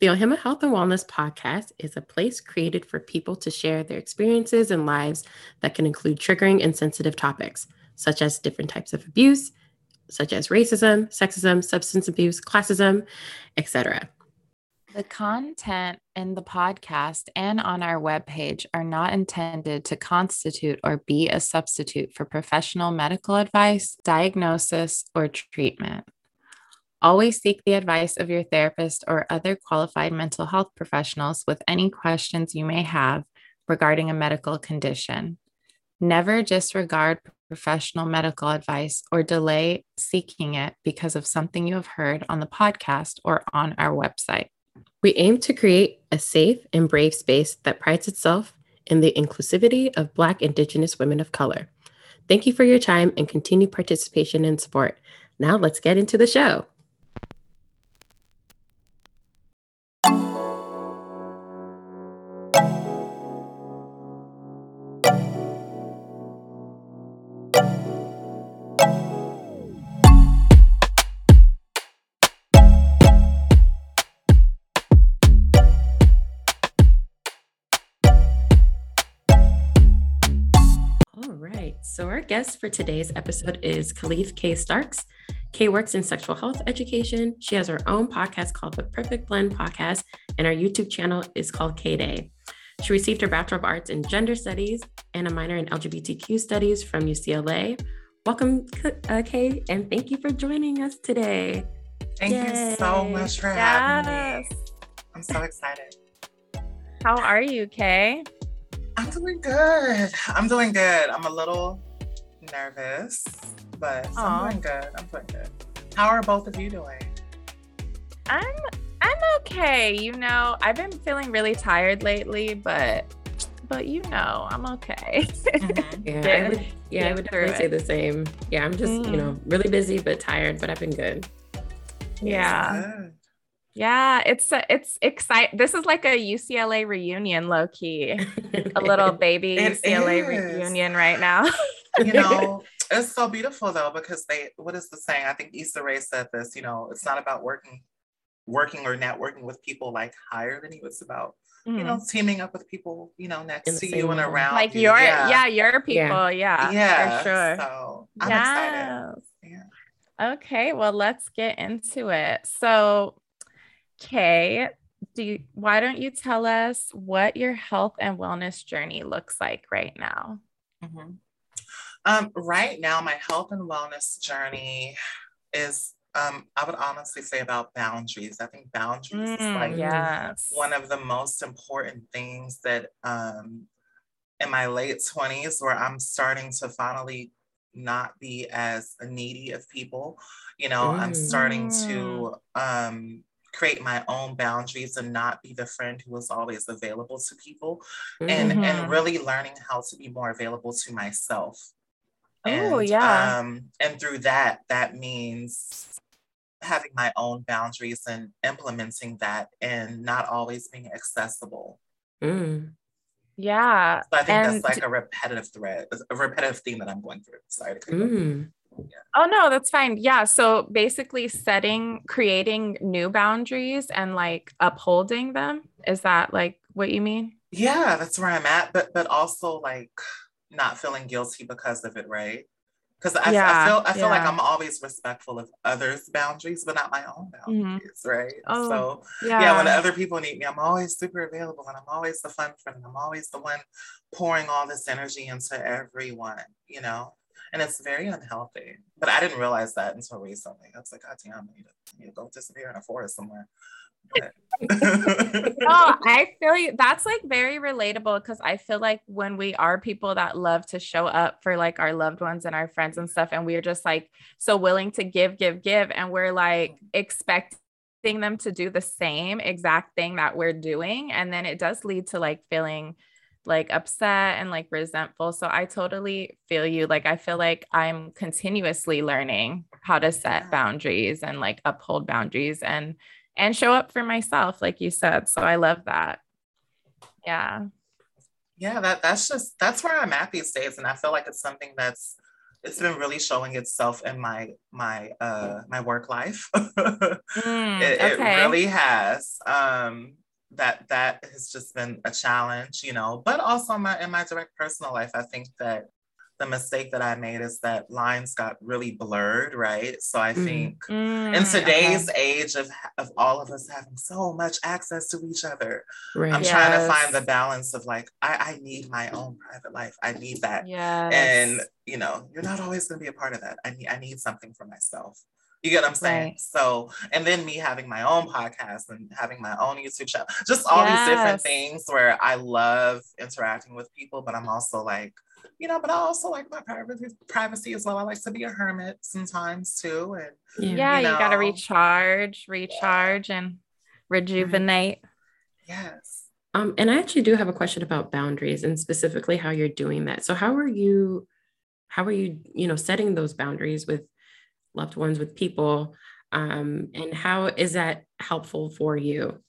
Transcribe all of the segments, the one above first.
The Ohemaa Health and Wellness Podcast is a place created for people to share their experiences and lives that can include triggering and sensitive topics, such as different types of abuse, such as racism, sexism, substance abuse, classism, etc. The content in the podcast and on our webpage are not intended to constitute or be a substitute for professional medical advice, diagnosis, or treatment. Always seek the advice of your therapist or other qualified mental health professionals with any questions you may have regarding a medical condition. Never disregard professional medical advice or delay seeking it because of something you have heard on the podcast or on our website. We aim to create a safe and brave space that prides itself in the inclusivity of Black, Indigenous women of color. Thank you for your time and continued participation and support. Now let's get into the show. Guest for today's episode is Kaleef K. Starks. Kae works in sexual health education. She has her own podcast called The Perfect Blend Podcast, and her YouTube channel is called KaeDayy. She received her Bachelor of Arts in Gender Studies and a minor in LGBTQ Studies from UCLA. Welcome, uh, Kae, and thank you for joining us today. Thank Yay. you so much for yes. having me. I'm so excited. How are you, Kae? I'm doing good. I'm doing good. I'm a little nervous, but I'm doing good. I'm doing good. How are both of you doing? I'm I'm okay. You know, I've been feeling really tired lately, but but you know, I'm okay. mm-hmm. Yeah, I would, yeah, I would definitely say the same. Yeah, I'm just mm. you know mm. really busy but tired, but I've been good. Yeah. Yeah, it's a, it's exciting. This is like a UCLA reunion, low key. a little baby it UCLA is. reunion right now. you know, it's so beautiful though because they. What is the saying? I think Issa Rae said this. You know, it's not about working, working or networking with people like higher than you. It's about mm. you know mm. teaming up with people you know next to you and around like you. your yeah. yeah your people yeah yeah, yeah for sure. So I'm yes. excited. Yeah. Okay, well let's get into it. So Kae, Do you, why don't you tell us what your health and wellness journey looks like right now? Mm-hmm. Um, right now, my health and wellness journey is, um, I would honestly say about boundaries. I think boundaries mm, is like yes. one of the most important things that um, in my late 20s, where I'm starting to finally not be as needy of people. You know, mm. I'm starting to mm. um, create my own boundaries and not be the friend who is always available to people mm-hmm. and and mm-hmm. really learning how to be more available to myself oh yeah um, and through that that means having my own boundaries and implementing that and not always being accessible mm. yeah so i think and that's like a repetitive thread a repetitive theme that i'm going through sorry to yeah. Oh no, that's fine. Yeah. So basically setting creating new boundaries and like upholding them. Is that like what you mean? Yeah, that's where I'm at. But but also like not feeling guilty because of it, right? Because I, yeah, I, feel I feel yeah. like I'm always respectful of others' boundaries, but not my own mm-hmm. boundaries, mm-hmm. right? Oh, so yeah. yeah, when other people need me, I'm always super available and I'm always the fun friend. I'm always the one pouring all this energy into everyone, you know? and it's very unhealthy. But I didn't realize that until recently. I was like, God damn, I need to, I need to go disappear in a forest somewhere. No, I feel you. That's like very relatable because I feel like when we are people that love to show up for like our loved ones and our friends and stuff, and we're just like so willing to give, give, give, and we're like expecting them to do the same exact thing that we're doing. And then it does lead to like feeling like upset and like resentful. So I totally feel you. Like I feel like I'm continuously learning how to set boundaries and like uphold boundaries and and show up for myself like you said. So I love that. Yeah. Yeah, that that's just that's where I'm at these days and I feel like it's something that's it's been really showing itself in my my uh my work life. mm, it, okay. it, really has. Um that that has just been a challenge, you know, but also my in my direct personal life, I think that the mistake that I made is that lines got really blurred, right? So I mm. think mm, in today's okay. age of of all of us having so much access to each other, right. I'm yes. trying to find the balance of like I, I need my own private life. I need that. Yeah. And you know, you're not always gonna be a part of that. I need I need something for myself. You get what I'm saying? Right. So, and then me having my own podcast and having my own YouTube channel, just all yes. these different things where I love interacting with people, but I'm also like, you know, but I also like my privacy, privacy as well. I like to be a hermit sometimes too. And yeah, you, know, you got to recharge, recharge, yeah. and rejuvenate. Yes. Um, and I actually do have a question about boundaries and specifically how you're doing that. So how are you, how are you, you know, setting those boundaries with loved ones, with people? Um, and how is that helpful for you?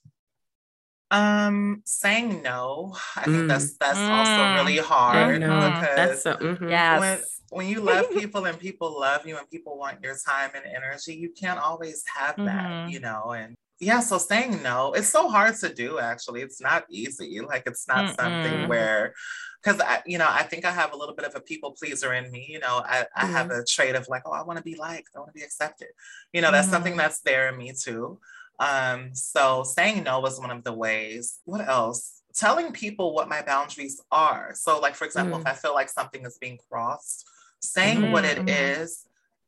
Um, saying no. I think mm. that's that's mm. also really hard because so, mm-hmm. yes. when when you love people and people love you and people want your time and energy, you can't always have that, mm-hmm. you know. And yeah, so saying no, it's so hard to do actually. It's not easy. Like it's not Mm-mm. something where because I, you know, I think I have a little bit of a people pleaser in me. You know, I, I mm-hmm. have a trait of like, oh, I want to be liked, I want to be accepted. You know, that's something mm-hmm. that's there in me too. Um, so saying no was one of the ways. What else? Telling people what my boundaries are. So, like for example, mm. if I feel like something is being crossed, saying mm-hmm. what it mm-hmm.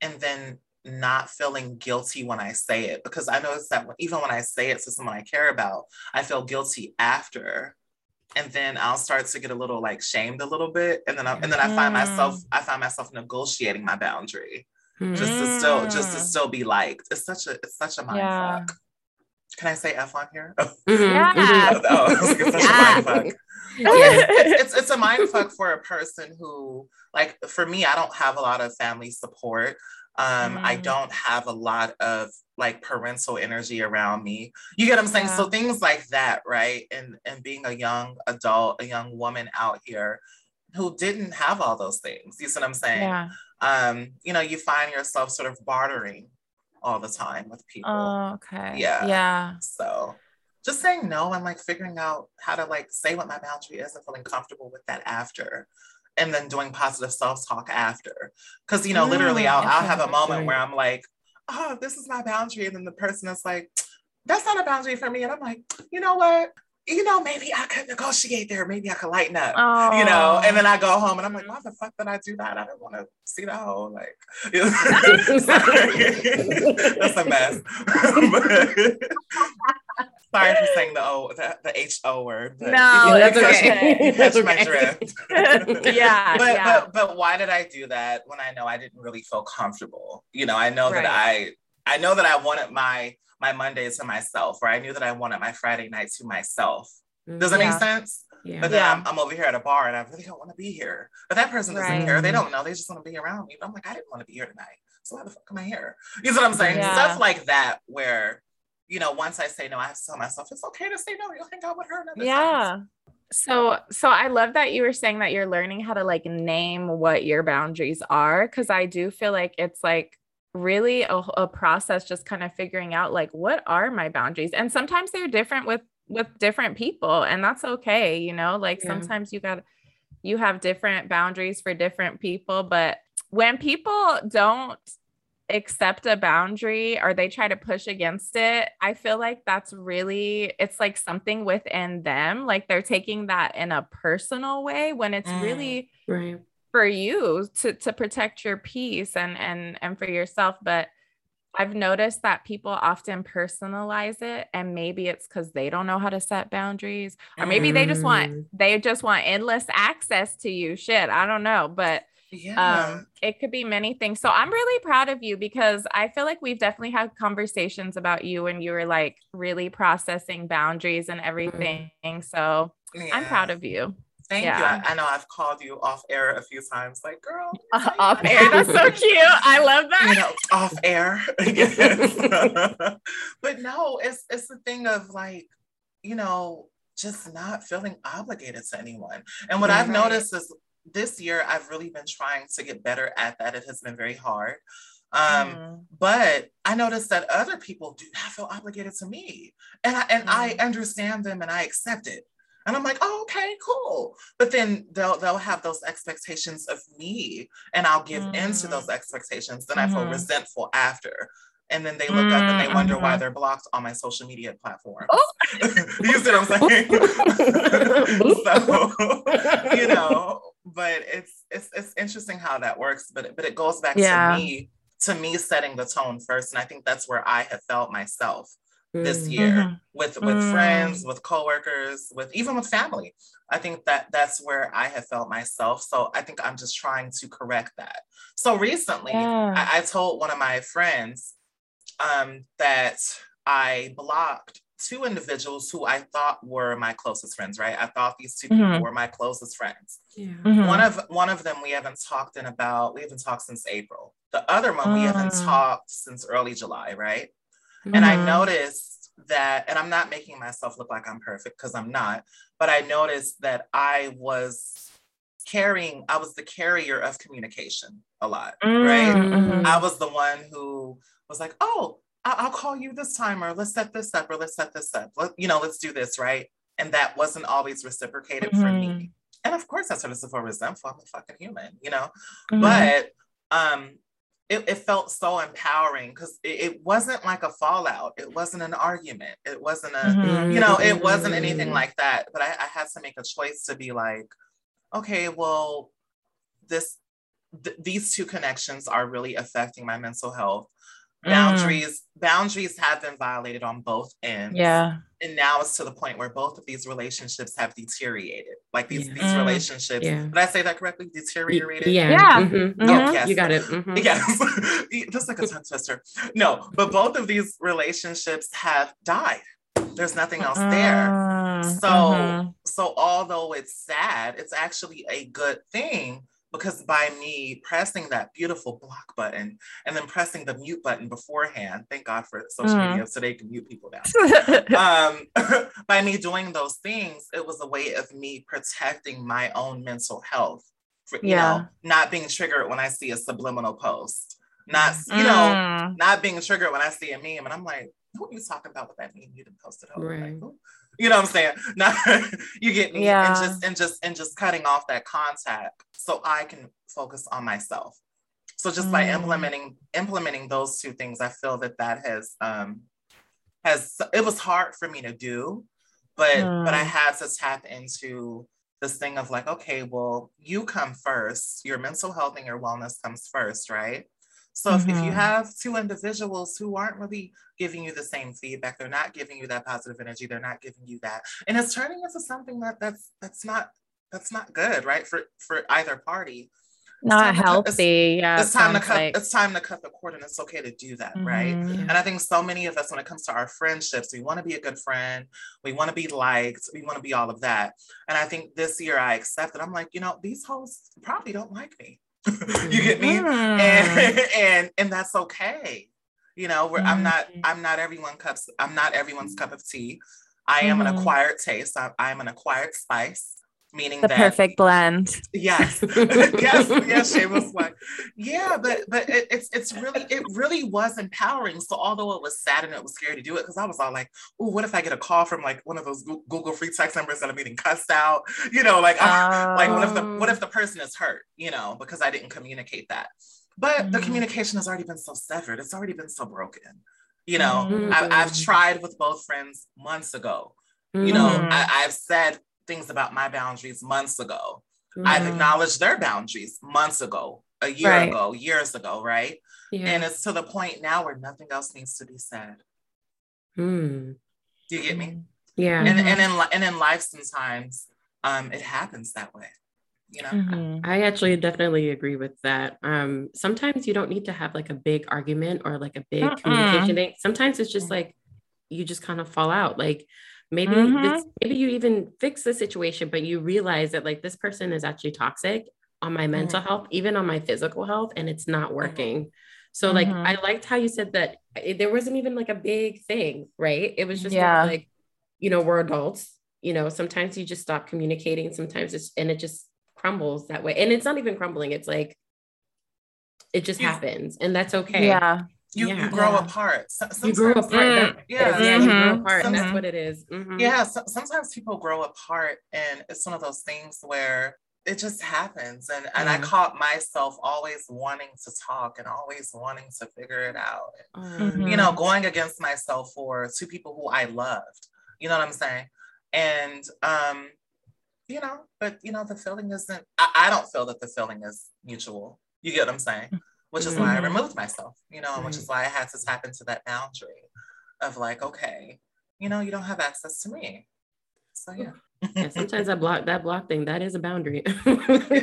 and then not feeling guilty when I say it, because I notice that even when I say it to someone I care about, I feel guilty after and then I'll start to get a little like shamed a little bit, and then I, and then I find myself mm. I find myself negotiating my boundary mm. just to still just to mm. still be liked. It's such a it's such a mind yeah. Fuck. Can I say F on here? Mm-hmm. Yeah. Oh, it's yeah. a mind fuck. It's, it's, it's a mind fuck for a person who, like, for me, I don't have a lot of family support. Um, mm. I don't have a lot of like parental energy around me. You get what I'm saying? Yeah. So things like that, right? And and being a young adult, a young woman out here who didn't have all those things. You see what I'm saying? Yeah. Um, you know, you find yourself sort of bartering all the time with people. Oh, okay. Yeah. Yeah. So just saying no and like figuring out how to like say what my boundary is and feeling comfortable with that after and then doing positive self-talk after because you know mm, literally I'll, I'll have a moment where i'm like oh this is my boundary and then the person is like that's not a boundary for me and i'm like you know what you know, maybe I could negotiate there. Maybe I could lighten up, oh. you know. And then I go home and I'm like, why the fuck did I do that? I didn't want to see the whole like. That's a mess. Sorry for saying the O, the, the H O word. no, that's okay. Catch okay. my drift. yeah, but, yeah. But but why did I do that when I know I didn't really feel comfortable? You know, I know right. that I I know that I wanted my my Mondays to myself, or I knew that I wanted my Friday night to myself. Mm, Does that yeah. make sense? Yeah. But then yeah. I'm, I'm, over here at a bar and I really don't want to be here. But that person doesn't right. care. They don't know. They just want to be around me. But I'm like, I didn't want to be here tonight. So why the fuck am I here? You know what I'm saying? Stuff like that where, you know, once I say no, I have to tell myself it's okay to say no. You'll hang out with her. yeah. So, so I love that you were saying that you're learning how to like name what your boundaries are. Cause I do feel like it's like really a, a process just kind of figuring out like what are my boundaries? And sometimes they're different with with different people and that's okay you know? Like yeah. sometimes you got you have different boundaries for different people but when people don't accept a boundary or they try to push against it i feel like that's really it's like something within them like they're taking that in a personal way when it's mm, really right for you to to protect your peace and and and for yourself but I've noticed that people often personalize it and maybe it's cuz they don't know how to set boundaries or maybe mm. they just want mm. they just want endless access to you shit I don't know but yeah. um it could be many things so I'm really proud of you because I feel like we've definitely had conversations about you when you were like really processing boundaries and everything mm. so yeah. I'm proud of you Thank yeah. you. I, I, know I've called you off air a few times, like, girl. Uh, off air. That's so cute. I love that. You know, off air. but no, it's it's the thing of like, you know, just not feeling obligated to anyone. And what I've noticed is this year I've really been trying to get better at that. It has been very hard. Um, mm. but I noticed that other people do not feel obligated to me. And I and mm. I understand them and I accept it. And I'm like, oh, okay, cool. But then they'll they'll have those expectations of me and I'll give mm. into those expectations. Then mm-hmm. I feel mm-hmm. resentful after and then they look mm, up and they wonder mm-hmm. why they're blocked on my social media platform. Oh. you see what I'm saying? so, you know, but it's it's it's interesting how that works. But but it goes back yeah. to me to me setting the tone first, and I think that's where I have felt myself mm. This year mm-hmm. with with mm. friends, with coworkers, with even with family. I think that that's where I have felt myself. So I think I'm just trying to correct that. So recently, yeah. I, I told one of my friends um, that I blocked two individuals who I thought were my closest friends, right? I thought these 2 mm-hmm. people were my closest friends. Yeah. Mm-hmm. One of one of them we haven't talked in about, we haven't talked since April. The other one we haven't mm. talked since early July, right? Mm-hmm. And I mm-hmm. noticed that, and I'm not making myself look like I'm perfect because I'm not, but I noticed that I was carrying, I was the carrier of communication a lot, right? Mm-hmm. I was the one who was like, oh, I'll call you this time, or let's set this up, or let's set this up. Let, you know, let's do this, right? And that wasn't always reciprocated mm-hmm. for me. Mm-hmm. And of course, I started to feel resentful. I'm a fucking human, you know. Mm-hmm. But um, it, it, felt so empowering because it, it, wasn't like a fallout. It wasn't an argument. It wasn't a, mm-hmm. you know, it wasn't anything mm-hmm. like that. But I, I had to make a choice to be like, okay, well, this th- these two connections are really affecting my mental health. Boundaries mm. boundaries have been violated on both ends yeah and now it's to the point where both of these relationships have deteriorated like these yeah. these mm. relationships yeah. did i say that correctly deteriorated yeah yeah mm-hmm. Mm-hmm. Oh, yes. you got it mm-hmm. yes just like a tongue twister no but both of these relationships have died there's nothing else there mm, so mm-hmm. so although it's sad it's actually a good thing because by me pressing that beautiful block button and then pressing the mute button beforehand, thank God for social mm. media so they can mute people now. um, by me doing those things, it was a way of me protecting my own mental health. For, you yeah. know, not being triggered when I see a subliminal post, not you know, mm. not being triggered when I see a meme and I'm like, who are you talking about with that meme you didn't post it over? Right. Like, you know what I'm saying? Not you get me yeah. and just and just and just cutting off that contact so I can focus on myself. So just mm. by implementing implementing those two things, I feel that that has um has it was hard for me to do, but mm. but I mm. had to tap into this thing of like, okay, well, you come first. Your mental health and your wellness comes first, right? So mm-hmm. if, if you mm-hmm. have two individuals who aren't really giving you the same feedback, they're not giving you that positive energy, they're not giving you that, and it's turning into something that that's that's not that's not good, right? For for either party. not healthy. Cut, yeah. It's time to cut. Like... It's time to cut the cord, and it's okay to do that, mm-hmm. right? And I think so many of us, when it comes to our friendships, we want to be a good friend, we want to be liked, we want to be all of that. And I think this year I accepted. I'm like, you know, these hosts probably don't like me. you get me? Mm. And, and and that's okay. You know, where mm. I'm not mm-hmm. I'm not everyone cups I'm not everyone's cup of tea. I am mm. an mm-hmm. acquired taste. I, I am an acquired spice meaning the that, perfect blend. Yes, yes, yes. Was like, yeah, but but it, it's it's really it really was empowering. So although it was sad and it was scary to do it, because I was all like, oh, what if I get a call from like one of those Google free text numbers that I'm getting cussed out? You know, like oh. like what if the what if the person is hurt? You know, because I didn't communicate that. But mm-hmm. the communication has already been so severed. It's already been so broken. You know, mm-hmm. I, have tried with both friends months ago. You know, mm-hmm. I, I've said things about my boundaries months ago. Mm. I've acknowledged their boundaries months ago, a year right. ago, years ago, right? Yeah. And it's to the point now where nothing else needs to be said. Mm. Do you get me? Yeah. And, and in and in life sometimes um, it happens that way. You know, mm-hmm. I actually definitely agree with that. Um, sometimes you don't need to have like a big argument or like a big uh-uh. communication. Sometimes it's just like you just kind of fall out. Like maybe mm-hmm. this, maybe you even fix the situation but you realize that like this person is actually toxic on my mental mm-hmm. health even on my physical health and it's not working so like mm-hmm. i liked how you said that it, there wasn't even like a big thing right it was just yeah. like you know we're adults you know sometimes you just stop communicating sometimes it's and it just crumbles that way. And it's not even crumbling, it's like it just happens and that's okay. Yeah. You, Yeah. you grow Yeah. apart. So- You grew sometimes- apart. Mm. that- Yeah. yeah, you grew Mhm. apart. That's Mhm. what it is. Mhm. Yeah, so, sometimes people grow apart, and it's one of those things where it just happens. And and I caught myself always wanting to talk and always wanting to figure it out. Um, You know, going against myself for two people who I loved. You know what I'm saying? And um, you know, but you know, the feeling isn't. I, I don't feel that the feeling is mutual. You get what I'm saying? Which is why I Mhm. removed myself. You know, which is why I had to tap into that boundary of like, okay, you know, you don't have access to me. So yeah. and sometimes that block that block thing that is a boundary.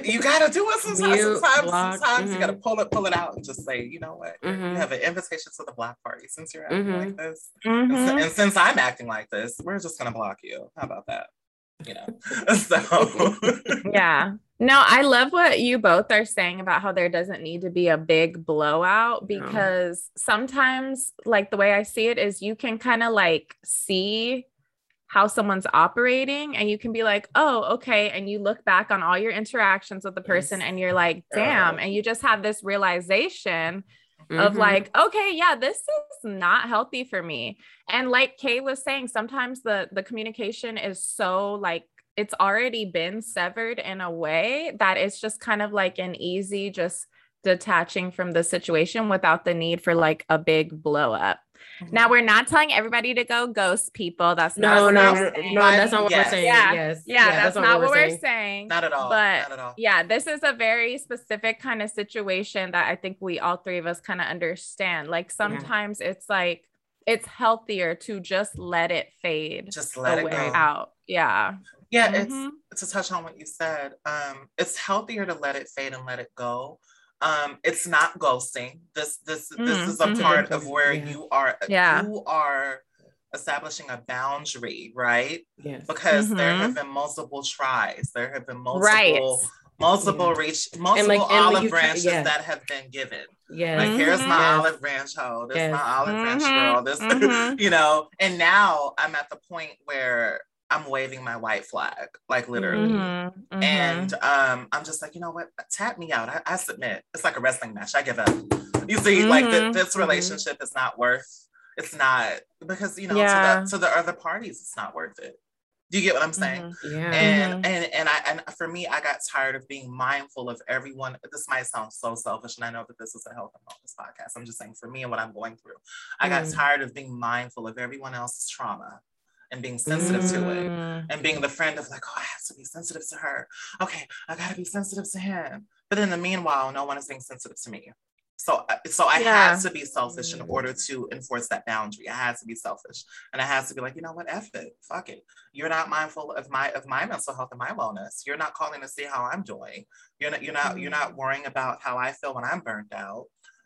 you gotta do it sometimes. Sometimes, block, sometimes you mhm. gotta pull it, pull it out, and just say, you know what? You Mhm. have an invitation to the block party since you're acting Mhm. like this, and, and since I'm acting like this, we're just gonna block you. How about that? You know. so Yeah. No, I love what you both are saying about how there doesn't need to be a big blowout No. because sometimes, like, the way I see it is you can kind of like see how someone's operating and you can be like, oh, okay. And you look back on all your interactions with the person Yes. and you're like, damn. Uh. And you just have this realization of Mhm. like okay yeah this is not healthy for me and like Kae was saying sometimes the the communication is so like it's already been severed in a way that it's just kind of like an easy just detaching from the situation without the need for like a big blow up now we're not telling everybody to go ghost people that's no, not no, what no, we're saying. no, that's not what Yes. we're saying. Yeah. Yes. yeah, yeah that's, not, what we're saying. not at all. But not at all. yeah, this is a very specific kind of situation that I think we all three of us kind of understand. Like sometimes it's like it's healthier to just let it fade Just let it away go. out. Yeah. Yeah, Mhm. it's to touch on what you said. Um, it's healthier to let it fade and let it go. Um, it's not ghosting. This this this Mm, is a mhm. part of where Yeah. you are Yeah. you are establishing a boundary, right? Yes. Because there Mhm. have been multiple tries, there have been multiple Right. multiple reach multiple like- olive you try- branches yeah. that have been given. Yeah. Like here's my Yes. olive branch hoe, this Yes. my olive branch girl, this Mhm. you know, and now I'm at the point where I'm waving my white flag, like literally. Mhm, mhm. And um, I'm just like, you know what? Tap me out. I, I submit. It's like a wrestling match. I give up. You see, like th- Mhm, this mhm. relationship is not worth. It's not because you know Yeah. to the to the other parties, it's not worth it. Do you get what I'm saying? Mhm. Yeah. And and and I and for me, I got tired of being mindful of everyone. This might sound so selfish, and I know that this is a health and wellness podcast. I'm just saying for me and what I'm going through, I got tired of being mindful of everyone else's trauma and being sensitive to it Mm. and being the friend of like, oh, I have to be sensitive to her. Okay, I gotta be sensitive to him. But in the meanwhile, no one is being sensitive to me. So, so I Yeah. had to be selfish in order to enforce that boundary. I had to be selfish, and I had to be like, you know what, f it, fuck it. You're not mindful of my of my mental health and my wellness. You're not calling to see how I'm doing. You're not you're not you're not worrying about how I feel when I'm burned out.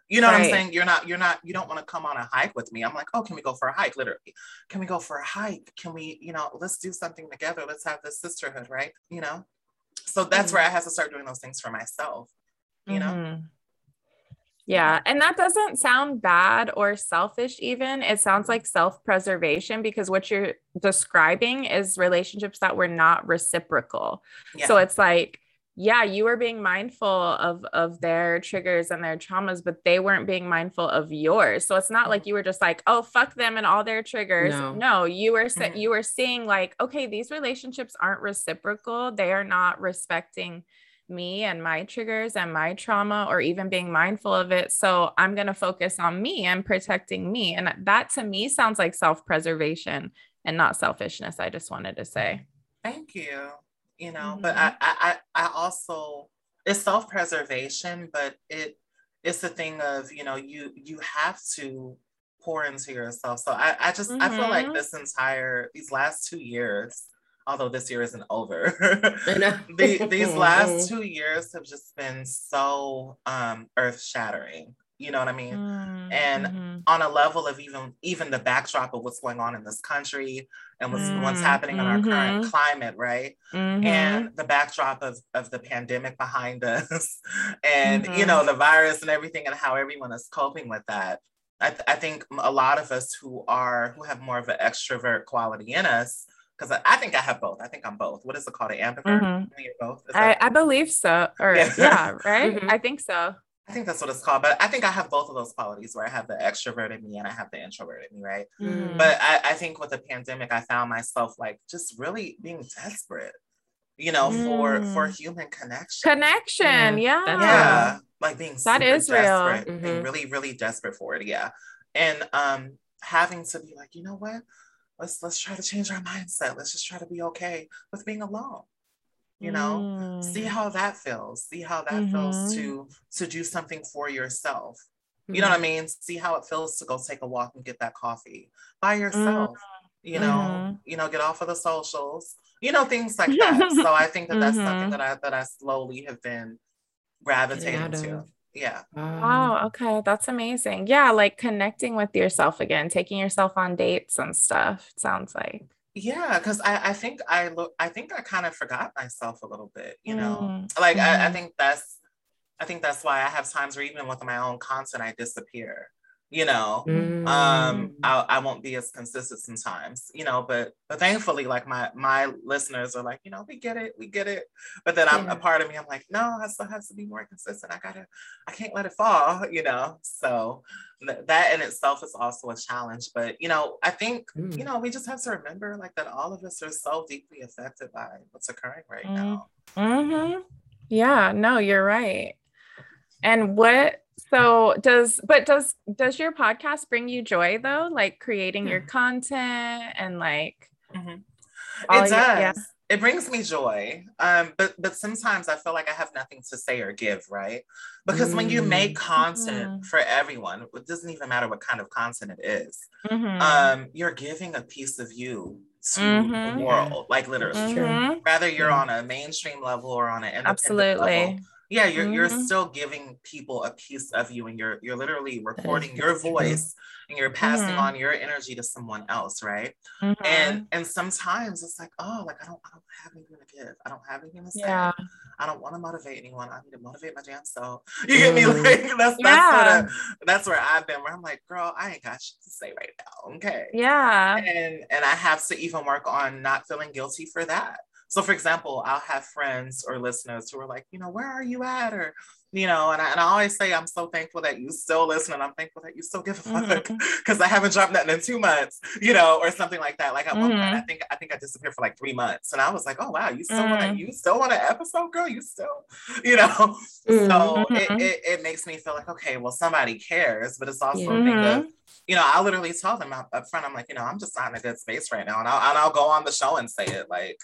You know what I'm saying? You're not, you're not, you don't want to come on a hike with me. I'm like, oh, can we go for a hike? Literally. Can we go for a hike? Can we, you know, let's do something together. Let's have this sisterhood, right? You know? So that's where I have to start doing those things for myself. You know? Mhm. Yeah. And that doesn't sound bad or selfish, even. It sounds like self preservation because what you're describing is relationships that were not reciprocal. Yeah. So it's like, yeah, you were being mindful of of their triggers and their traumas, but they weren't being mindful of yours. So it's not like you were just like, oh, fuck them and all their triggers. No. No, you were sa- Mhm. you were seeing like, okay, these relationships aren't reciprocal. They are not respecting me and my triggers and my trauma or even being mindful of it. So I'm going to focus on me and protecting me. And that to me sounds like self-preservation and not selfishness. I just wanted to say. Thank you. You know, but Mhm. I, I, I also it's self-preservation, but it it's the thing of, you know, you you have to pour into yourself. So I, I just I feel like Mhm. this entire these last two years, although this year isn't over, the, these last two years have just been so um earth shattering. You know what I mean? And Mhm. on a level of even even the backdrop of what's going on in this country and what's what's Mm, happening in our current mhm. climate, right? And the backdrop of of the pandemic behind us, and you know the virus and everything, and how everyone is coping with that. I, th- I think a lot of us who are who have more of an extrovert quality in us because I, I, think I have both. I think I'm both. What is it called? An ambivert? Mm-hmm. Both. I, I, believe so. Or yeah, yeah right. Mm-hmm. I think so. I think that's what it's called. But I think I have both of those qualities where I have the extroverted me and I have the introverted me, right? Mm-hmm. But I, I think with the pandemic, I found myself like just really being desperate, you know, mm. for for mm. human connection. Connection, yeah. Yeah. yeah. Like being that is desperate, real. Mm-hmm. Being really, really desperate for it. Yeah. And um having to be like, you know what? Let's let's try to change our mindset. Let's just try to be okay with being alone you know mm. see how that feels see how that mm-hmm. feels to to do something for yourself mm-hmm. you know what i mm-hmm. mean see how it feels to go take a walk and get that coffee by yourself mm-hmm. you know mm-hmm. you know get off of the socials you know things like that so i think that that's something mm-hmm. that i that i slowly have been gravitating to yeah oh okay that's amazing yeah like connecting with yourself again taking yourself on dates and stuff sounds like yeah because I, I think i look i think i kind of forgot myself a little bit you know mm. like mm. I, I mm-hmm. think that's i think that's why i have times where even with my own content i disappear you know mm. um I, I won't be as consistent sometimes you know but but thankfully like my my listeners are like you know we get it we get it but then i'm yeah. a part of me i'm like no i still have to be more consistent i gotta i can't let it fall you know so th- that in itself is also a challenge but you know i think mm. you know we just have to remember like that all of us are so deeply affected by what's occurring right mm. now mm-hmm. yeah no you're right and what so does but does does your podcast bring you joy though like creating your content and like mm-hmm. it does yeah. it brings me joy um but but sometimes i feel like i have nothing to say or give right because mm-hmm. when you make mm-hmm. content mm-hmm. for everyone it doesn't even matter what kind of content it is, mm-hmm. um you're giving a piece of you to the world like literally whether you're on a mainstream level or on an independent absolutely level, yeah you're mm-hmm. you're still giving people a piece of you and you're you're literally recording your voice and you're passing mm-hmm. on your energy to someone else right mm-hmm. and and sometimes it's like oh like i don't i don't have anything to give i don't have anything to say yeah. i don't want to motivate anyone i need to motivate my damn self you get me mm-hmm. like that's yeah. sort of that's where i've been where i'm like girl i ain't got shit to say right now okay yeah and and i have to even work on not feeling guilty for that so, for example, I'll have friends or listeners who are like, you know, where are you at? Or, you know, and I, and I always say, I'm so thankful that you still listen. And I'm thankful that you still give a fuck because mm-hmm. I haven't dropped nothing in two months, you know, or something like that. Like at mm-hmm. one point, I mm-hmm. think I think I disappeared for like three months, and I was like, oh wow, you still mm-hmm. want to, you still want an episode, girl? You still, you know. So it, mm-hmm. it, it makes me feel like okay, well somebody cares, but it's also a thing of you know, I literally tell them up, up front, I'm like, you know, I'm just not in a good space right now. And I'll, and I'll go on the show and say it like,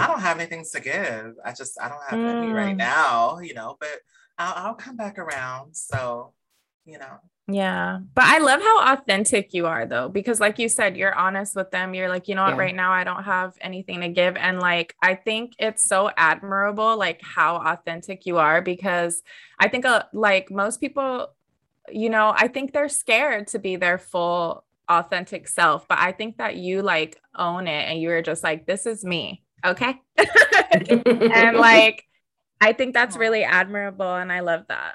I don't have anything to give. I just I don't have mm. any right mm. now, you know, but I'll, I'll come back around. So, you know. Yeah. But I love how authentic you are though, because like you said, you're honest with them. You're like, you know what, yeah. right now I don't have anything to give. And like, I think it's so admirable, like how authentic you are, because I think uh, like most people, you know, I think they're scared to be their full authentic self. But I think that you like own it and you're just like, this is me okay and like i think that's really admirable and i love that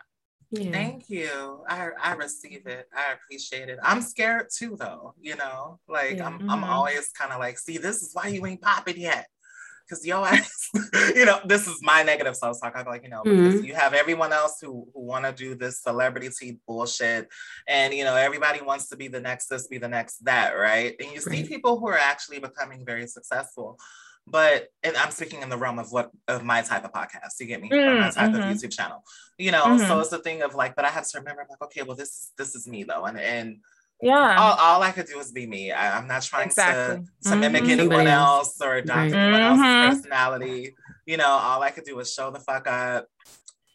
yeah. Thank you. I, I receive it. I appreciate it. I'm scared too, though. You know, like yeah. I'm, mm-hmm. I'm always kind of like, see, this is why you ain't popping yet. Because yo ass, you know, this is my negative self talk. I'm like, you know, mm-hmm. because you have everyone else who who want to do this celebrity bullshit, and you know, everybody wants to be the next this, be the next that, right? And you right. see people who are actually becoming very successful but I'm speaking in the realm of what of my type of podcast. You get me? Mm, my type mm-hmm. of YouTube channel. You know, mm-hmm. so it's the thing of like, but I have to remember, I'm like, okay, well, this is this is me though, and and yeah, all, all I could do is be me. I, am not trying exactly. to to mm-hmm. mimic anyone else or adopt anyone else's mm-hmm. personality. You know, all I could do is show the fuck up,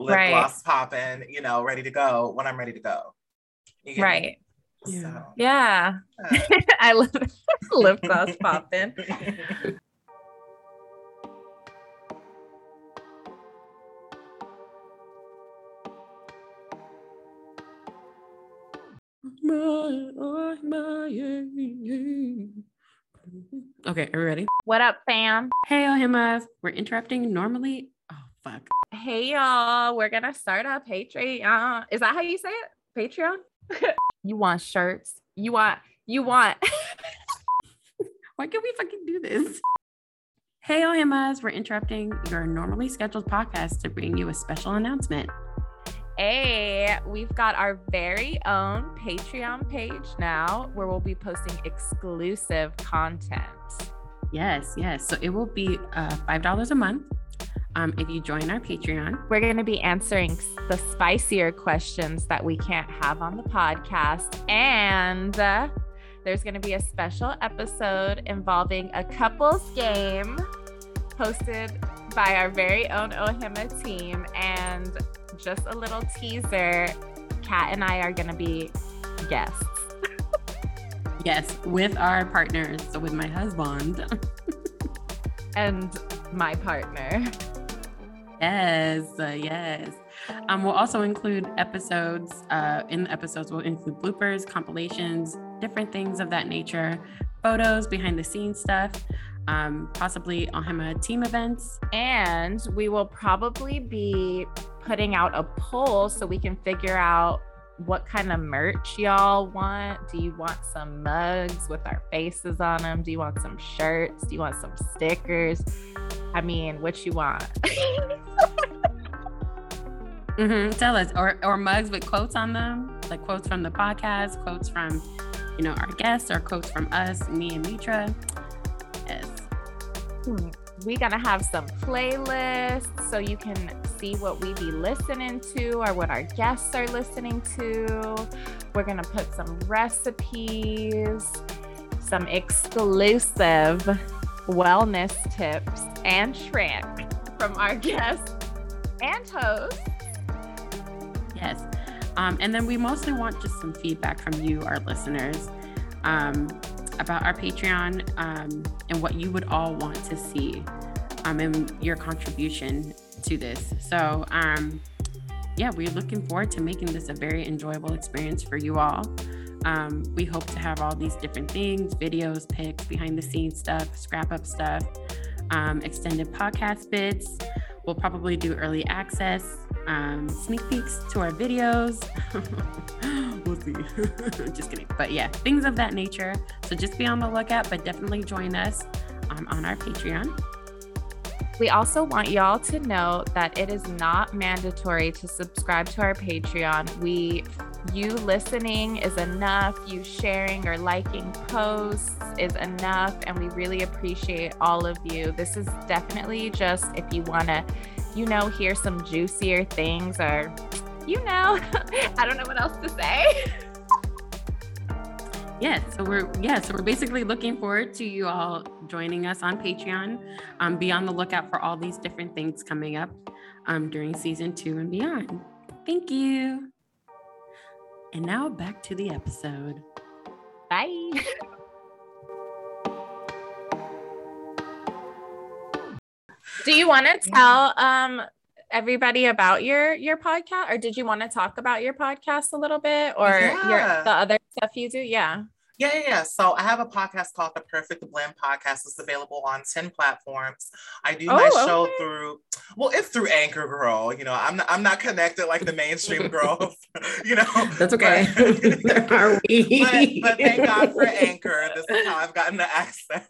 lip right. gloss popping, you know, ready to go when I'm ready to go. Right. Me? Yeah. So, yeah. Uh, I love lip gloss popping. Okay, are we ready? What up, fam? Hey, Ohemaa. We're interrupting normally. Oh, fuck. Hey, y'all. We're going to start a Patreon. Is that how you say it? Patreon? you want shirts? You want, you want. Why can't we fucking do this? Hey, Ohemaas, we're interrupting your normally scheduled podcast to bring you a special announcement. Hey, we've got our very own Patreon page now where we'll be posting exclusive content. Yes, yes. So it will be uh, $5 a month um, if you join our Patreon. We're going to be answering the spicier questions that we can't have on the podcast. And uh, there's going to be a special episode involving a couples game hosted by our very own Ohemaa team. And just a little teaser Kat and I are going to be guests. yes, with our partners. So, with my husband. and my partner. Yes, uh, yes. Um, we'll also include episodes. Uh, in the episodes, we'll include bloopers, compilations, different things of that nature, photos, behind the scenes stuff, um, possibly Ohemaa team events. And we will probably be putting out a poll so we can figure out what kind of merch y'all want. Do you want some mugs with our faces on them? Do you want some shirts? Do you want some stickers? I mean, what you want? mm-hmm. Tell us, or or mugs with quotes on them, like quotes from the podcast, quotes from, you know, our guests, or quotes from us, me and Mitra. Hmm. We're gonna have some playlists so you can see what we be listening to or what our guests are listening to. We're gonna put some recipes, some exclusive wellness tips and trick from our guests and hosts. Yes. Um, and then we mostly want just some feedback from you, our listeners, um, about our Patreon um, and what you would all want to see um, and your contribution to this. So, um, yeah, we're looking forward to making this a very enjoyable experience for you all. Um, we hope to have all these different things videos, pics, behind the scenes stuff, scrap up stuff, um, extended podcast bits. We'll probably do early access, um, sneak peeks to our videos. we'll see. just kidding. But yeah, things of that nature. So just be on the lookout, but definitely join us um, on our Patreon. We also want y'all to know that it is not mandatory to subscribe to our Patreon. We you listening is enough. You sharing or liking posts is enough. And we really appreciate all of you. This is definitely just if you want to, you know, hear some juicier things or, you know, I don't know what else to say. yeah so we're yeah so we're basically looking forward to you all joining us on patreon. Um, be on the lookout for all these different things coming up um, during season two and beyond. Thank you. And now back to the episode. Bye do you want to tell um everybody about your your podcast or did you want to talk about your podcast a little bit or yeah. your the other stuff you do yeah yeah, yeah, yeah. So I have a podcast called The Perfect Blend Podcast. It's available on 10 platforms. I do oh, my show okay. through, well, it's through Anchor Girl. You know, I'm not, I'm not connected like the mainstream girl, you know. That's okay. But, Are we? But, but, thank God for Anchor. This is how I've gotten the access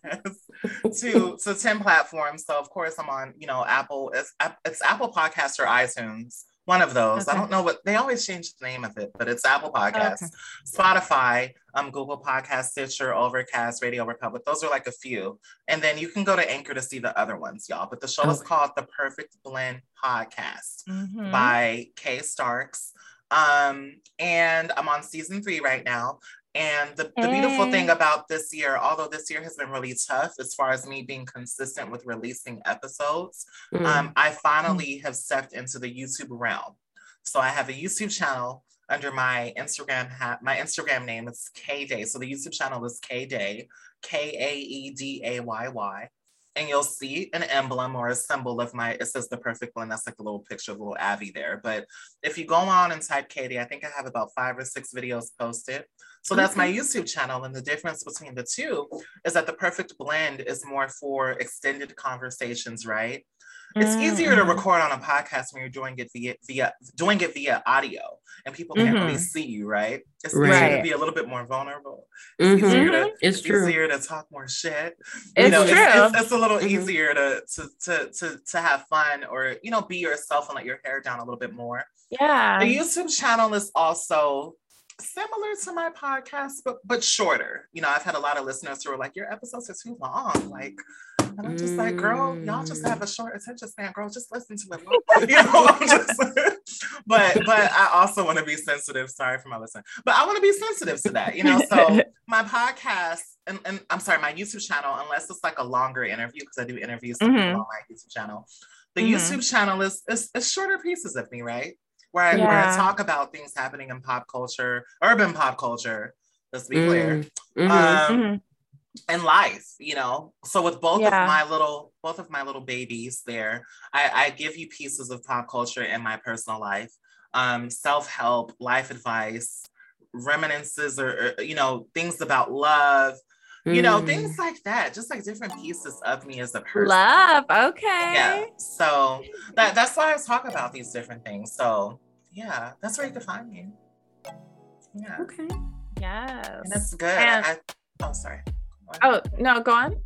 to, to 10 platforms. So of course I'm on, you know, Apple, it's, it's Apple Podcast or iTunes. One of those. Okay. I don't know what they always change the name of it, but it's Apple Podcasts, okay. Spotify, um, Google Podcast, Stitcher, Overcast, RadioPublic. Those are like a few. And then you can go to Anchor to see the other ones, y'all. But the show okay. is called The Perfect Blend Podcast mm-hmm. by Kae Starks. Um, and I'm on season three right now. And the, the beautiful thing about this year, although this year has been really tough as far as me being consistent with releasing episodes, mm. um, I finally mm. have stepped into the YouTube realm. So I have a YouTube channel under my Instagram ha- my Instagram name is KaeDayy. So the YouTube channel is KaeDayy, K A E D A Y Y and you'll see an emblem or a symbol of my, it says the perfect blend. That's like a little picture of little Abby there. But if you go on and type Katie, I think I have about five or six videos posted. So that's my YouTube channel. And the difference between the two is that the perfect blend is more for extended conversations, right? It's mm-hmm. easier to mm-hmm. record on a podcast when you're doing it via via doing it via audio and people can't mm-hmm. really see you, right? It's right. easier to be a little bit more vulnerable. It's mm-hmm. easier to it's true. easier to talk more shit. It's you know, true. It's, it's, it's a little mm-hmm. easier to, to to to to have fun or you know be yourself and let your hair down a little bit more. Yeah. The YouTube channel is also similar to my podcast, but but shorter. You know, I've had a lot of listeners who are like, "Your episodes are too long." Like, and I'm just like, "Girl, y'all just have a mm. short attention span, girl. Just listen to it." you know, just. but but I also want to be sensitive. Sorry for my listener, but I want to be sensitive to that. You know, so my podcast and, and I'm sorry, my YouTube channel, unless it's like a longer interview because I do interviews mm-hmm. on my YouTube channel. The mm-hmm. YouTube channel is, is is shorter pieces of me, right? Where I, yeah. where I talk about things happening in pop culture, urban pop culture. Let's be clear. Mm-hmm. Um, mm-hmm. And life, you know. So with both yeah. of my little, both of my little babies, there, I, I give you pieces of pop culture in my personal life, um, self help, life advice, reminiscences, or, or you know, things about love, you know, things mm. like that, just like different pieces of me as a person. Love, okay. Yeah. So that that's why I talk about these different things. So yeah, that's where you can find me. Yeah. Okay. Yes. And that's good. And- I, oh, sorry. Oh no, go on.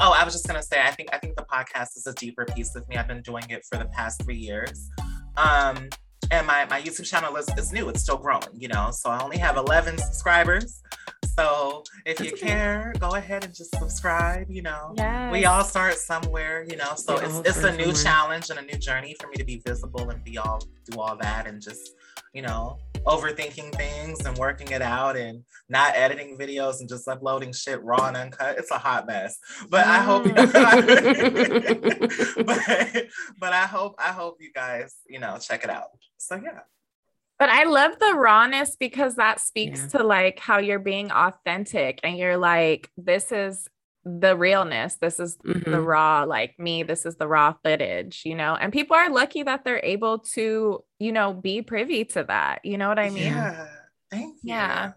Oh, I was just gonna say, I think I think the podcast is a deeper piece of me. I've been doing it for the past three years. Um, and my, my YouTube channel is, is new, it's still growing, you know. So I only have 11 subscribers. So if you care, go ahead and just subscribe. You know, yes. we all start somewhere. You know, so we it's it's a new somewhere. challenge and a new journey for me to be visible and be all do all that and just you know overthinking things and working it out and not editing videos and just uploading shit raw and uncut. It's a hot mess. But I hope mm. but, but I hope I hope you guys, you know, check it out. So yeah. But I love the rawness because that speaks yeah. to like how you're being authentic and you're like, this is the realness. This is mm-hmm. the raw, like me, this is the raw footage, you know? And people are lucky that they're able to, you know, be privy to that. You know what I mean? Yeah. Thank you. Yeah.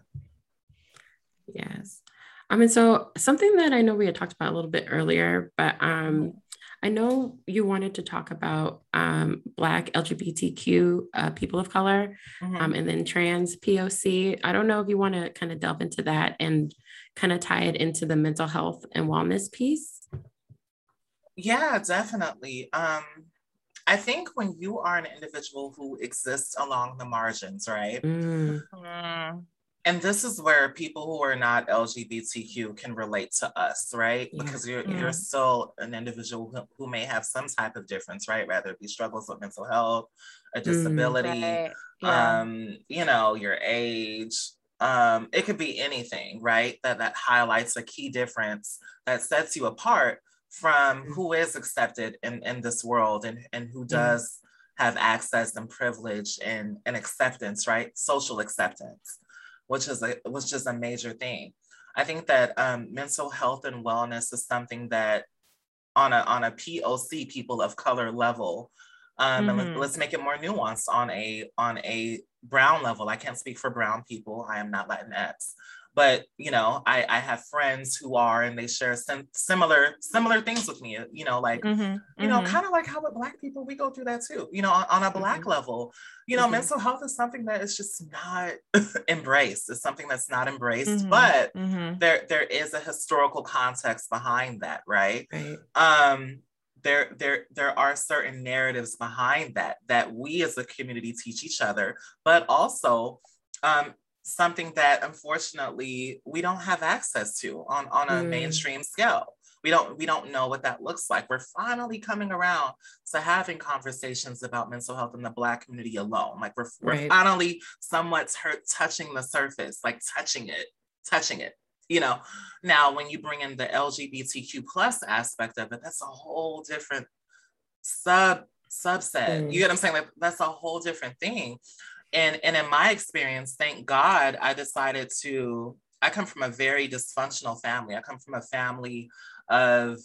Yes. I mean, so something that I know we had talked about a little bit earlier, but um, I know you wanted to talk about um, Black LGBTQ uh, people of color mm-hmm. um, and then trans POC. I don't know if you want to kind of delve into that and kind of tie it into the mental health and wellness piece. Yeah, definitely. Um, I think when you are an individual who exists along the margins, right? Mm. And this is where people who are not LGBTQ can relate to us, right? Yeah. Because you're yeah. you're still an individual who, who, may have some type of difference, right? Whether it be struggles with mental health, a mm, disability, mm, right. yeah. um, you know, your age. Um, it could be anything, right? That that highlights a key difference that sets you apart from mm. who is accepted in, in this world and, and who does have access and privilege and, and acceptance, right? Social acceptance which is a which is a major thing. I think that um, mental health and wellness is something that on a on a POC people of color level, um, mm-hmm. and let's make it more nuanced on a on a brown level. I can't speak for brown people. I am not Latinx, but you know i i have friends who are and they share some similar similar things with me you know like mm-hmm, you know mm-hmm. kind of like how with black people we go through that too you know on, on a black mm-hmm. level you know mm-hmm. mental health is something that is just not embraced it's something that's not embraced but there there is a historical context behind that right, right. um there there there are certain narratives behind that that we as a community teach each other but also um, something that unfortunately we don't have access to on, on a mm. mainstream scale. We don't we don't know what that looks like. We're finally coming around to having conversations about mental health in the Black community alone. Like we're, right. we're finally somewhat touching the surface, like touching it, touching it. You know, now when you bring in the LGBTQ plus aspect of it, that's a whole different sub subset. Mm. You get what I'm saying? Like that's a whole different thing and and in my experience thank god i decided to i come from a very dysfunctional family i come from a family of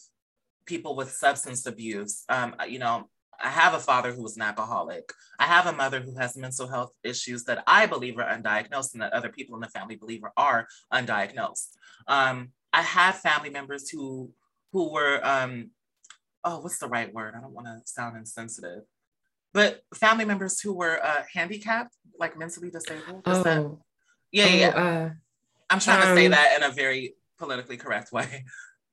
people with substance abuse um, you know I have a father who was an alcoholic. I have a mother who has mental health issues that I believe are undiagnosed and that other people in the family believe are undiagnosed. Um, I have family members who who were um, oh, what's the right word? I don't want to sound insensitive, but family members who were uh, handicapped, like mentally disabled. Oh. That, yeah, oh, yeah. Uh, I'm trying um, to say um, that in a very politically correct way.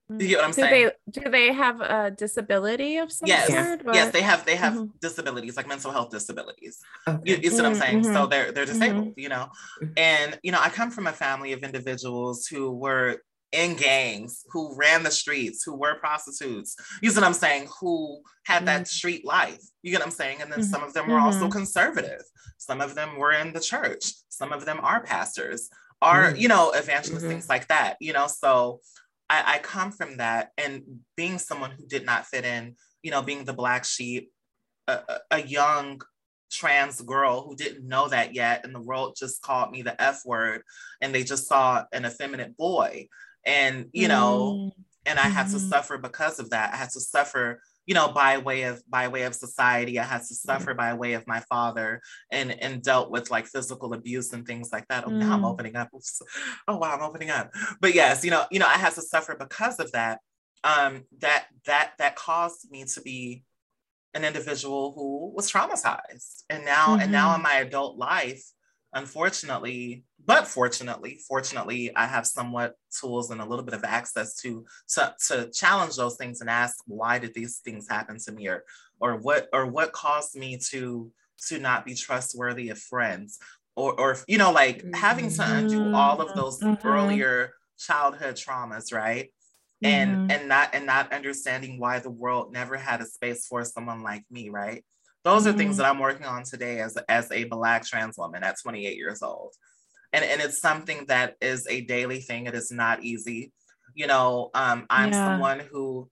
Do you get what I'm do saying? They, do they have a disability of some yes. sort? Or? Yes, they have they have mm-hmm. disabilities, like mental health disabilities. Okay. You, you, see what I'm saying? Mm-hmm. So they're they're disabled, mm-hmm. you know. Mm-hmm. And you know, I come from a family of individuals who were in gangs, who ran the streets, who were prostitutes. You see what I'm saying? Who had that mm-hmm. street life. You get what I'm saying? And then mm-hmm. some of them were mm-hmm. also conservative. Some of them were in the church. Some of them are pastors, are mm-hmm. you know evangelists, things like that. You know, so I, I come from that and being someone who did not fit in, you know, being the black sheep, a, a young trans girl who didn't know that yet, and the world just called me the F word, and they just saw an effeminate boy, and you know, mm. and I had to mm-hmm. suffer because of that. I had to suffer you know by way of by way of society i had to suffer by way of my father and and dealt with like physical abuse and things like that oh mm. now i'm mm. opening up Oops. oh wow i'm opening up but yes you know you know i had to suffer because of that um that that that caused me to be an individual who was traumatized and now mm-hmm. and now in mm-hmm. my adult life unfortunately but fortunately fortunately i have somewhat tools and a little bit of access to to, to challenge those things and ask why did these things happen to me or or what or what caused me to to not be trustworthy of friends or or you know like having to undo all of those mm-hmm. earlier childhood traumas right and mm-hmm. and not and not understanding why the world never had a space for someone like me right those are things mm-hmm. that i'm working on today as as a black trans woman at 28 years old and, and it's something that is a daily thing. It is not easy. You know, um, I'm yeah. someone who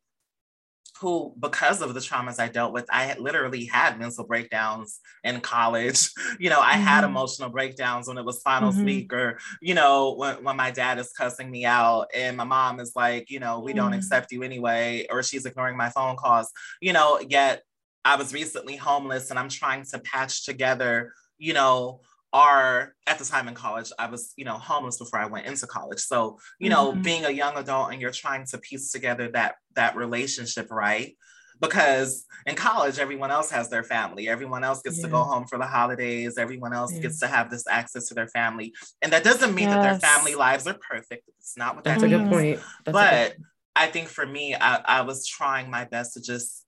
who, because of the traumas I dealt with, I had literally had mental breakdowns in college. You know, I mm-hmm. had emotional breakdowns when it was finals mm-hmm. week, or, you know, when, when my dad is cussing me out and my mom is like, you know, we mm-hmm. don't accept you anyway, or she's ignoring my phone calls, you know, yet I was recently homeless and I'm trying to patch together, you know, are at the time in college i was you know homeless before i went into college. So you know mm-hmm. being a young adult and you're trying to piece together that that relationship right? Because in college everyone else has their family. Everyone else gets yeah. to go home for the holidays. Everyone else yeah. gets to have this access to their family. And that doesn't mean yes. that their family lives are perfect. It's not what that's that a good point. That's but good... i think for me I, I was trying my best to just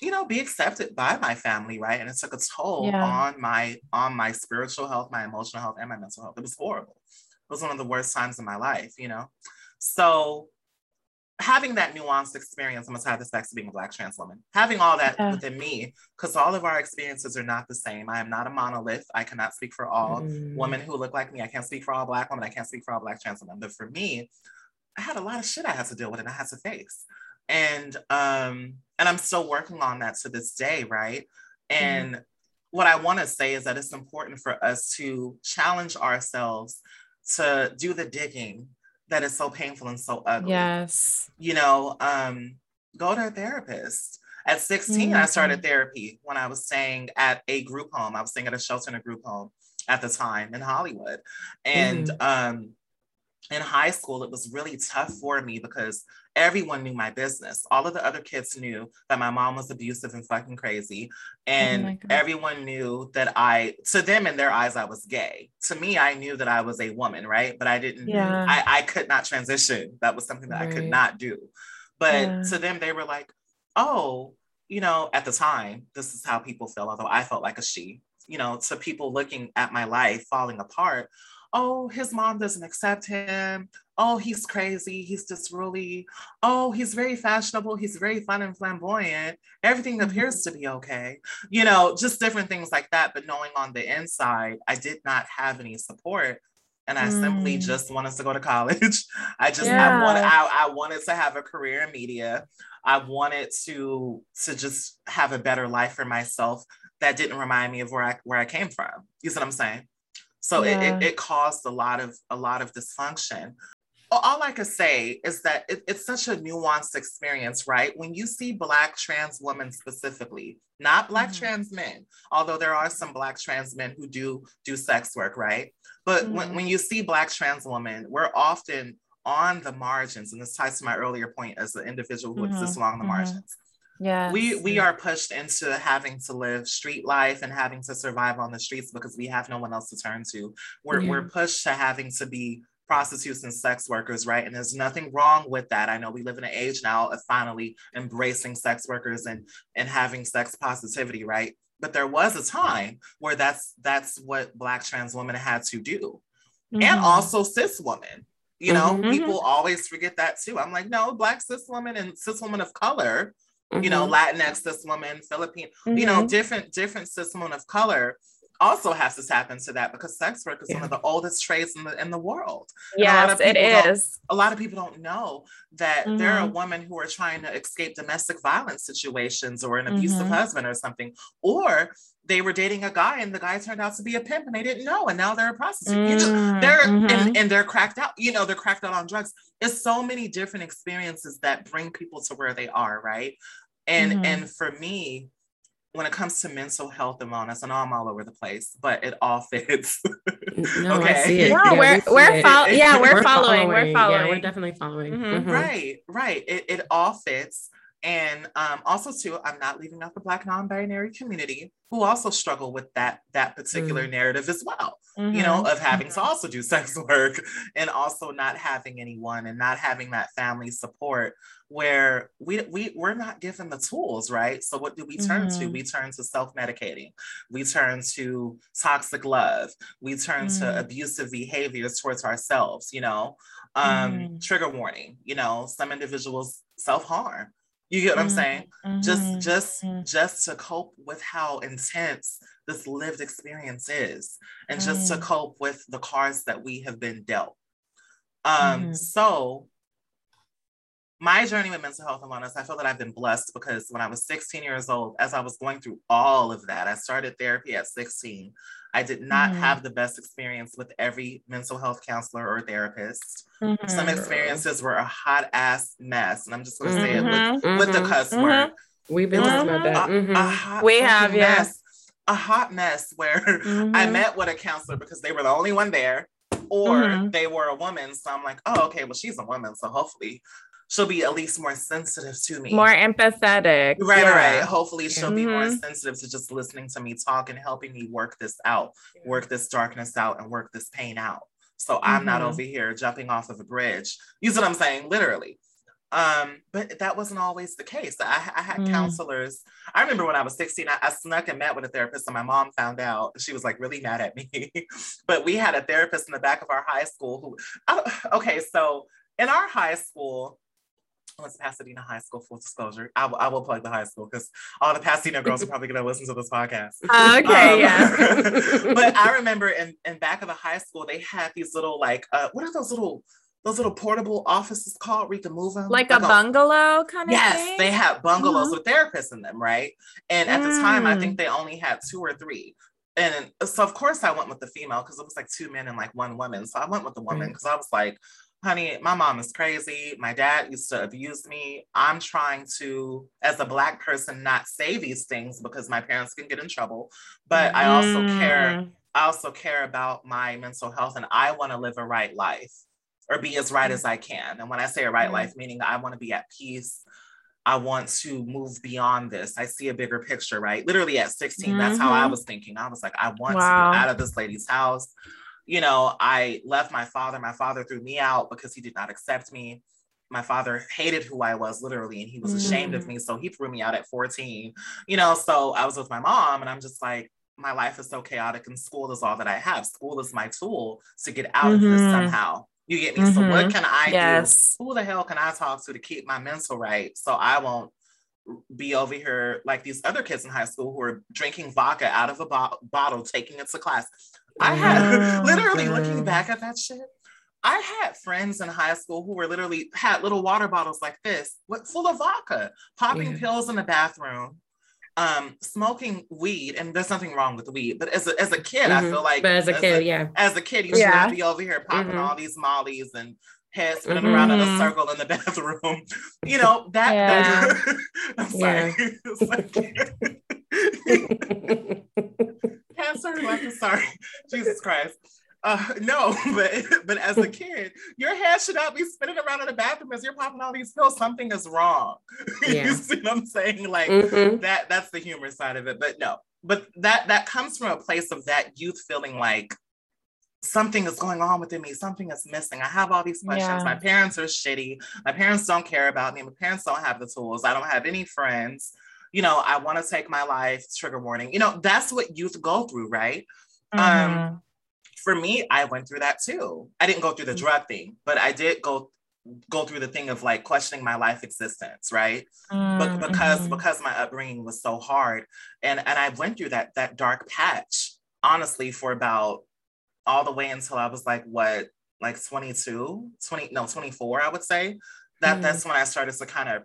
you know be accepted by my family right? And it took a toll yeah. on my on my spiritual health my emotional health and my mental health. It was horrible. It was one of the worst times in my life you know? So having that nuanced experience i'm gonna tie this back to being a black trans woman having all that yeah. within me because all of our experiences are not the same. I am not a monolith. I cannot speak for all mm. women who look like me. I can't speak for all black women. I can't speak for all black trans women. But for me i had a lot of shit i had to deal with and i had to face and um and i'm still working on that to this day right mm-hmm. and mm. what i want to say is that it's important for us to challenge ourselves to do the digging that is so painful and so ugly yes you know um go to a therapist at 16 mm-hmm. i started therapy when i was staying at a group home i was staying at a shelter in a group home at the time in hollywood and mm. um in high school, it was really tough for me because everyone knew my business. All of the other kids knew that my mom was abusive and fucking crazy. Oh and oh everyone knew that I, to them in their eyes, I was gay. To me, I knew that I was a woman, right? But I didn't, yeah. I, I could not transition. That was something that right. I could not do. But yeah. to them, they were like, oh, you know, at the time, this is how people feel, although I felt like a she, you know, to people looking at my life falling apart oh, his mom doesn't accept him. Oh, he's crazy. He's just really, oh, he's very fashionable. He's very fun and flamboyant. Everything mm-hmm. appears to be okay. You know, just different things like that. But knowing on the inside, I did not have any support. And I mm. simply just wanted to go to college. I just yeah. I wanted I, I wanted to have a career in media. I wanted to to just have a better life for myself that didn't remind me of where I where I came from. You see what I'm saying? So yeah. it, it, it caused a lot of a lot of dysfunction. all I could say is that it, it's such a nuanced experience, right? When you see Black trans women specifically, not Black mm-hmm. trans men, although there are some Black trans men who do do sex work, right? But mm-hmm. when, when you see Black trans women, we're often on the margins. And this ties to my earlier point as an individual who mm-hmm. exists along the mm-hmm. margins. Yeah. We we are pushed into having to live street life and having to survive on the streets because we have no one else to turn to. We're yeah. we're pushed to having to be prostitutes and sex workers, right? And there's nothing wrong with that. I know we live in an age now of finally embracing sex workers and and having sex positivity, right? But there was a time where that's that's what black trans women had to do. Mm-hmm. And also cis women. You know, mm-hmm. people always forget that too. I'm like, no, black cis women and cis women of color, mm-hmm. you know, mm-hmm. Latinx cis woman, Philippine, you know, mm-hmm. different different cis women of color also has to tap into that because sex work is yeah. one of the oldest trades in the in the world. Yes, it is. A lot of people don't know that mm-hmm. there are women who are trying to escape domestic violence situations or an abusive mm-hmm. husband or something, or they were dating a guy and the guy turned out to be a pimp and they didn't know and now they're a prostitute. Mm-hmm. Just, they're and, mm-hmm. and they're cracked out. You know, they're cracked out on drugs. It's so many different experiences that bring people to where they are, right? And mm-hmm. and for me, when it comes to mental health and wellness, I know I'm all over the place, but it all fits. no, okay. I see it. No, yeah, we're we we're fo- yeah, we're, we're following. following. We're following. Yeah, we're definitely following. Mm-hmm. Mm-hmm. Right, right. It, it all fits. And um, also too, I'm not leaving out the Black non-binary community who also struggle with that that particular mm. narrative as well. Mm-hmm. You know, mm-hmm. of having to mm-hmm. also do sex work and also not having anyone and not having that family support where we, we we're not given the tools right so what do we turn mm-hmm. to we turn to self-medicating we turn to toxic love we turn mm-hmm. to abusive behaviors towards ourselves you know um, mm-hmm. trigger warning you know some individuals self-harm you get what I'm saying? Just mm-hmm. just mm-hmm. just to cope with how intense this lived experience is and just to mm. cope with the cards that we have been dealt. Um, mm. so my journey with mental health and wellness, I feel that I've been blessed because when I was 16 years old, as I was going through all of that, I started therapy at 16. I did not mm have the best experience with every mental health counselor or therapist. Mm-hmm. Some experiences were a hot ass mess. And I'm just going to say it with, mm-hmm. with the mm-hmm. cuss word. We've been talking about that. A, a we have, yes. A hot mess where I met with a counselor because they were the only one there or mm-hmm. they were a woman. So I'm like, oh, okay, well, she's a woman. So hopefully she'll be at least more sensitive to me. More empathetic. Right, yeah. right. Hopefully she'll mm-hmm. be more mm-hmm. sensitive to just listening to me talk and helping me work this out, work this darkness out and work this pain out. So I'm mm-hmm. not over here jumping off of a bridge. You see what I'm saying? Literally. Um, but that wasn't always the case. I, I had mm. counselors. I remember when I was 16, I, I, snuck and met with a therapist, and my mom found out. She was like really mad at me. but we had a therapist in the back of our high school who, I, okay, so in our high school, was Pasadena High School, full disclosure. I, w- I will plug the high school because all the Pasadena girls are probably going to listen to this podcast. okay, um, yeah. but I remember in, in back of the high school, they had these little, like, uh, what are those little, those little portable offices called can move them? Like, like a bungalow kind of Yes, thing? they had bungalows mm-hmm. with therapists in them, right? And at mm. the time, I think mm. they only had two or three. And so, of course, I went with the female because it was like two men and like one woman. So I went with the woman because I was like, honey, my mom is crazy. My dad used to abuse me. I'm trying to, as a Black person, not say these things because my parents can get in trouble. But. I also care, mm. I also care about my mental health and I want to live a right life or be as right mm. as I can. And when I say a right mm. life, meaning I want to be at peace. I want to move beyond this. I see a bigger picture, right? Literally at 16, mm-hmm. that's how I mm-hmm. was thinking. I was like, I want wow. to get out of this lady's house you know, I left my father. My father threw me out because he did not accept me. My father hated who I was literally, and he was ashamed mm. of me. So he threw me out at 14, you know. So I was with my mom, and I'm just like, my life is so chaotic, and school is all that I have. School is my tool to get out mm-hmm. of this mm-hmm. somehow. You get me? Mm-hmm. So what mm-hmm. can I yes. do? Who the hell can I talk to to keep my mental right so I won't be over here like these other kids in high school who are drinking vodka out of a bo- bottle, taking it to class. I had oh, literally looking back at that shit. I had friends in high school who were literally had little water bottles like this, with, full of vodka, popping yeah. pills in the bathroom, um, smoking weed. And there's nothing wrong with weed, but as a, as a kid, mm-hmm. I feel like but as a as kid, a, yeah, as a kid, you yeah. should be over here popping mm-hmm. all these mollies and head spinning mm-hmm. around in a mm-hmm. circle in the bathroom. You know, that, yeah. that I'm sorry. Yeah. sorry, sorry. Jesus Christ. Uh, no, but but as a kid, your head should not be spinning around in the bathroom as you're popping all these pills. Something is wrong. Yeah. you see what I'm saying? Like mm-hmm. that. That's the humor side of it. But no, but that that comes from a place of that youth feeling like something is going on within me something is missing i have all these questions yeah. my parents are shitty my parents don't care about me my parents don't have the tools i don't have any friends you know i want to take my life trigger warning you know that's what youth go through right mm-hmm. um for me i went through that too i didn't go through the drug thing but i did go go through the thing of like questioning my life existence right mm-hmm. but because because my upbringing was so hard and and i went through that that dark patch honestly for about all the way until i was like what like 22 20 no 24 i would say that mm-hmm. that's when i started to kind of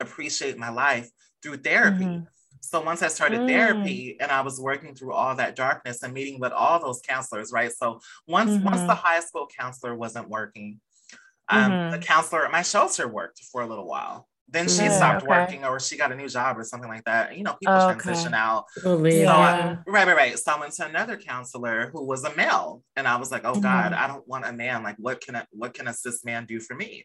appreciate my life through therapy mm-hmm. so once I started mm. therapy and I was working through all that darkness and meeting with all those counselors, right? So once mm-hmm. once the high school counselor wasn't working, um, mm-hmm. The counselor at my shelter worked for a little while. Then she yeah, stopped okay. working or she got a new job or something like that. You know, people oh, transition out. Oh, yeah. So I, right, right, right. So I went to another counselor who was a male. And I was like, oh mm-hmm. God, I don't want a man. Like, what can a what can a cis man do for me?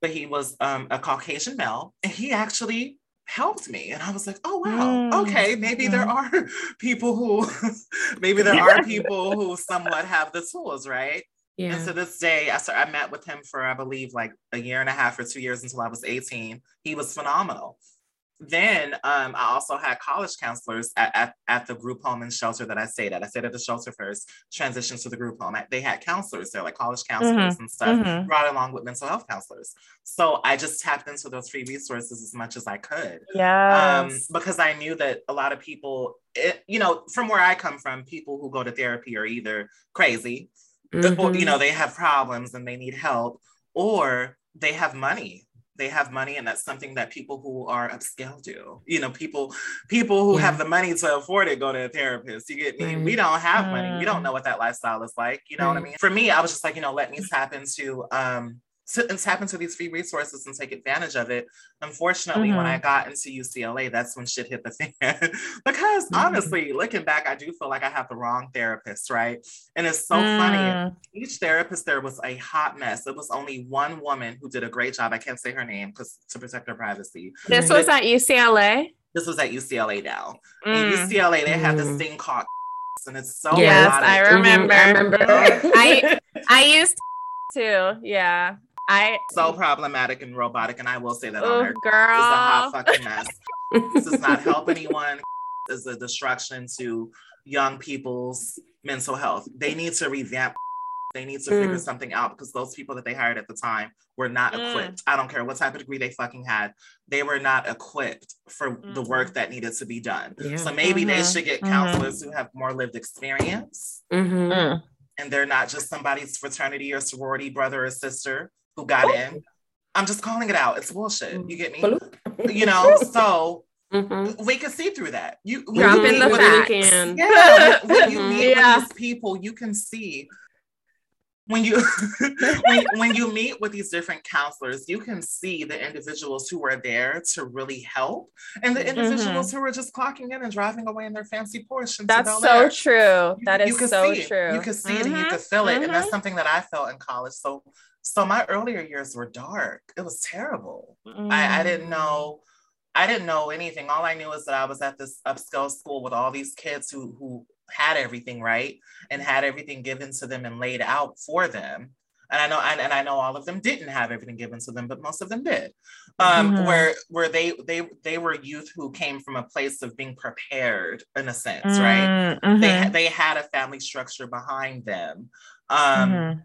But he was um, a Caucasian male and he actually helped me and i was like oh wow mm. okay maybe there are people who maybe there are people who somewhat have the tools right yeah. And to this day, I, I met with him for, I believe, like a year and a half or two years until I was 18. He was phenomenal. Then um, I also had college counselors at, at, at, the group home and shelter that I stayed at. I stayed at the shelter first, transitioned to the group home. They had counselors there, like college counselors mm-hmm. and stuff, mm-hmm. brought along with mental health counselors. So I just tapped into those free resources as much as I could. Yeah. Um, because I knew that a lot of people, it, you know, from where I come from, people who go to therapy are either crazy mm-hmm. you know they have problems and they need help or they have money they have money and that's something that people who are upscale do. You know people people who yeah. have the money to afford it go to a therapist. You get me? We don't have money. We don't know what that lifestyle is like. You know what i mean? For me i was just like you know let me tap into um tap into these free resources and take advantage of it. Unfortunately, mm-hmm. when I mm-hmm. got into UCLA, that's when shit hit the fan. because mm-hmm. honestly, looking back, I do feel like I have the wrong therapist, right? And it's so mm. funny. Each therapist there was a hot mess. It was only one woman who did a great job. I can't say her name because to protect her privacy. This was at UCLA. This was at UCLA now. Mm. In UCLA, they mm. have this thing called and it's so yes, I remember. Mm-hmm. I remember. I I used to, yeah. I so problematic and robotic, and I will say that on her girl is a hot fucking mess. this does not help anyone. Is a destruction to young people's mental health. They need to revamp. They need to mm. figure something out because those people that they hired at the time were not mm. equipped. I don't care what type of degree they fucking had. They were not equipped for mm. the work mm-hmm. that needed to be done. Yeah. So maybe mm-hmm. they should get mm-hmm. counselors mm-hmm. who have more lived experience. Mm-hmm. Mm. And they're not just somebody's fraternity or sorority brother or sister who got in. I'm just calling it out. It's bullshit. You get me? you know, so mm-hmm. we can see through that. You drop in the facts. Yeah, when, when you meet yeah. with these people, you can see when you when, when you meet with these different counselors, you can see the individuals who are there to really help, and the individuals mm-hmm. who are just clocking in and driving away in their fancy Porsche. That's so true. That is so true. You can see mm-hmm. it and you can feel it, and that's mm-hmm. something that I felt in college. So so my earlier years were dark. It was terrible. Mm. I, I didn't mm. know. I didn't know anything. All I knew is that I was at this upscale school with all these kids who who had everything right and had everything given to them and laid out for them. And I know, and, and I know all of them didn't have everything given to them, but most of them did. Um, mm-hmm. Where where they they they were youth who came from a place of being prepared in a sense, mm-hmm. right? They they had a family structure behind them. Um, mm-hmm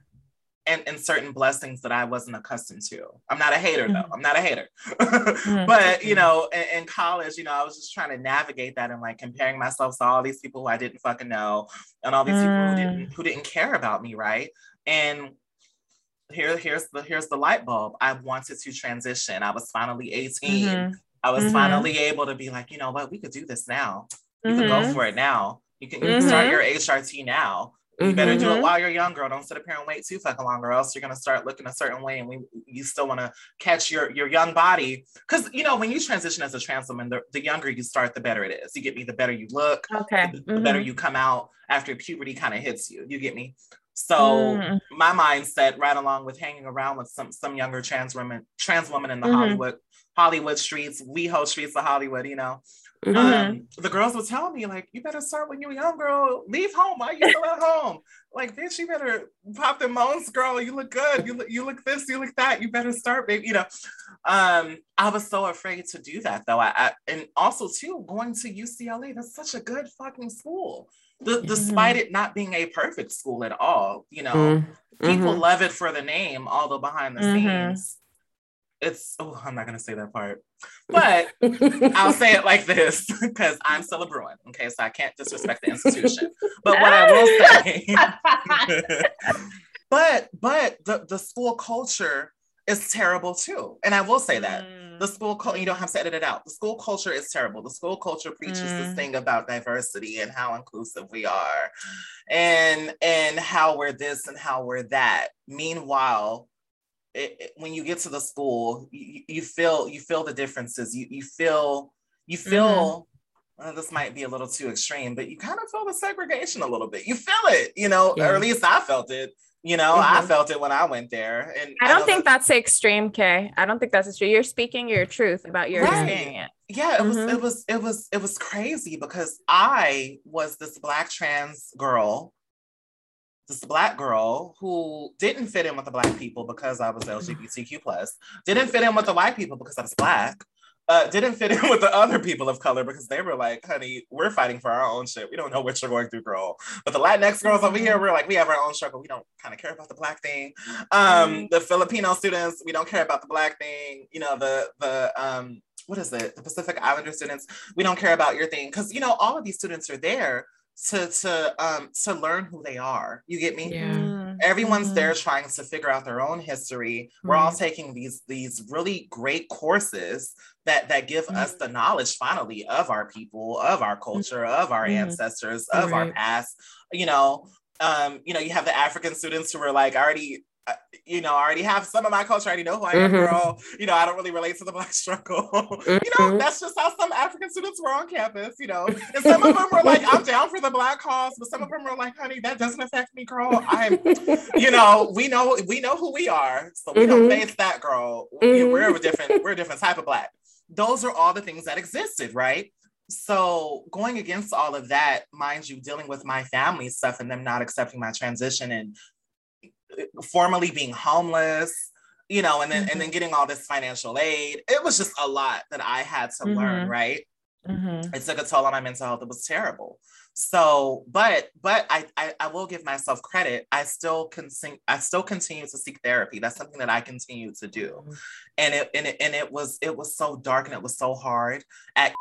and, and certain blessings that I wasn't accustomed to. I'm not a hater though. Mm-hmm. I'm not a hater. mm-hmm. But you know, in, in, college, you know, I was just trying to navigate that and like comparing myself to all these people who I didn't fucking know and all these mm. people who didn't mm. who didn't care about me, right? And here, here's the here's the light bulb. I wanted to transition. I was finally 18. Mm-hmm. I was mm-hmm. finally able to be like, you know what, we could do this now. You can go mm-hmm. for it now. You can, you can start mm-hmm. your HRT now You mm-hmm. better do it mm-hmm. while you're young, girl. Don't sit up here and wait too fucking long, or else you're gonna start looking a certain way, and we you still want to catch your your young body. Because you know when you transition as a trans woman, the, the younger you start, the better it is. You get me. The better you look. Okay. The, mm-hmm. the better mm-hmm. you come out after puberty kind of hits you. You get me. So mm. my mindset, right along with hanging around with some some younger trans women, trans women in the mm-hmm. Hollywood Hollywood streets, WeHo streets of Hollywood, you know. Mm-hmm. Um, the girls would tell me, like, you better start when you're young, girl. Leave home. Why you still at home? Like, bitch, you better pop the moans, girl. You look good. You look, you look this, you look that. You better start, baby. You know. Um, I was so afraid to do that though. I, I and also too, going to UCLA, that's such a good fucking school. D- mm-hmm. Despite it not being a perfect school at all, you know, mm-hmm. people love it for the name, although behind the mm-hmm. scenes, it's oh, I'm not gonna say that part, but I'll say it like this because I'm still a Bruin. Okay, so I can't disrespect the institution. But what I will say, but but the the school culture is terrible too, and I will say that mm. the school culture you don't have to edit it out. The school culture is terrible. The school culture preaches mm. this thing about diversity and how inclusive we are, and and how we're this and how we're that. Meanwhile it, it, when you get to the school, you, you, feel you feel the differences. You you feel you feel. Mm-hmm. Well, this might be a little too extreme, but you kind of feel the segregation a little bit. You feel it, you know, yeah. or at least I felt it. You know, mm-hmm. I felt it when I went there. And I don't I think that's extreme, Kae. I don't think that's extreme. You're speaking your truth about your right. experience. Yeah, it mm-hmm. was it was it was it was crazy because I was this black trans girl this black girl who didn't fit in with the black people because I was LGBTQ plus, didn't fit in with the white people because I was black, uh, didn't fit in with the other people of color because they were like, honey, we're fighting for our own shit. We don't know what you're going through, girl. But the Latinx girls over here, we're like, we have our own struggle. We don't kind of care about the black thing. Um, mm-hmm. the Filipino students, we don't care about the black thing. You know, the the um, what is it? The Pacific Islander students, we don't care about your thing. Cause you know, all of these students are there to to um to learn who they are. You get me? Yeah. Mm-hmm. Everyone's mm-hmm. there trying to figure out their own history. Mm-hmm. We're all taking these these really great courses that that give mm-hmm. us the knowledge finally of our people, of our culture, of our mm-hmm. ancestors, of right. our past. You know, um, you know, you have the African students who are like already you know, I already have some of my culture. I already know who I am, mm-hmm. girl. You know, I don't really relate to the black struggle. Mm-hmm. You know, mm-hmm. that's just how some African students were on campus. You know, and some of them were like, "I'm down for the black cause," but some of them were like, "Honey, that doesn't affect me, girl. I'm, you know, we know we know who we are, so we mm-hmm. don't face that, girl. Mm-hmm. We're a different, we're a different type of black. Those are all the things that existed, right? so going against all of that mind you dealing with my family stuff and them not accepting my transition and formally being homeless you know and then mm-hmm. and then getting all this financial aid it was just a lot that i had to mm-hmm. learn right mm-hmm. it took a toll on my mental health it was terrible so but but I, I, I will give myself credit i still continue i still continue to seek therapy that's something that i continue to do mm-hmm. and it and it, and it was it was so dark and it was so hard at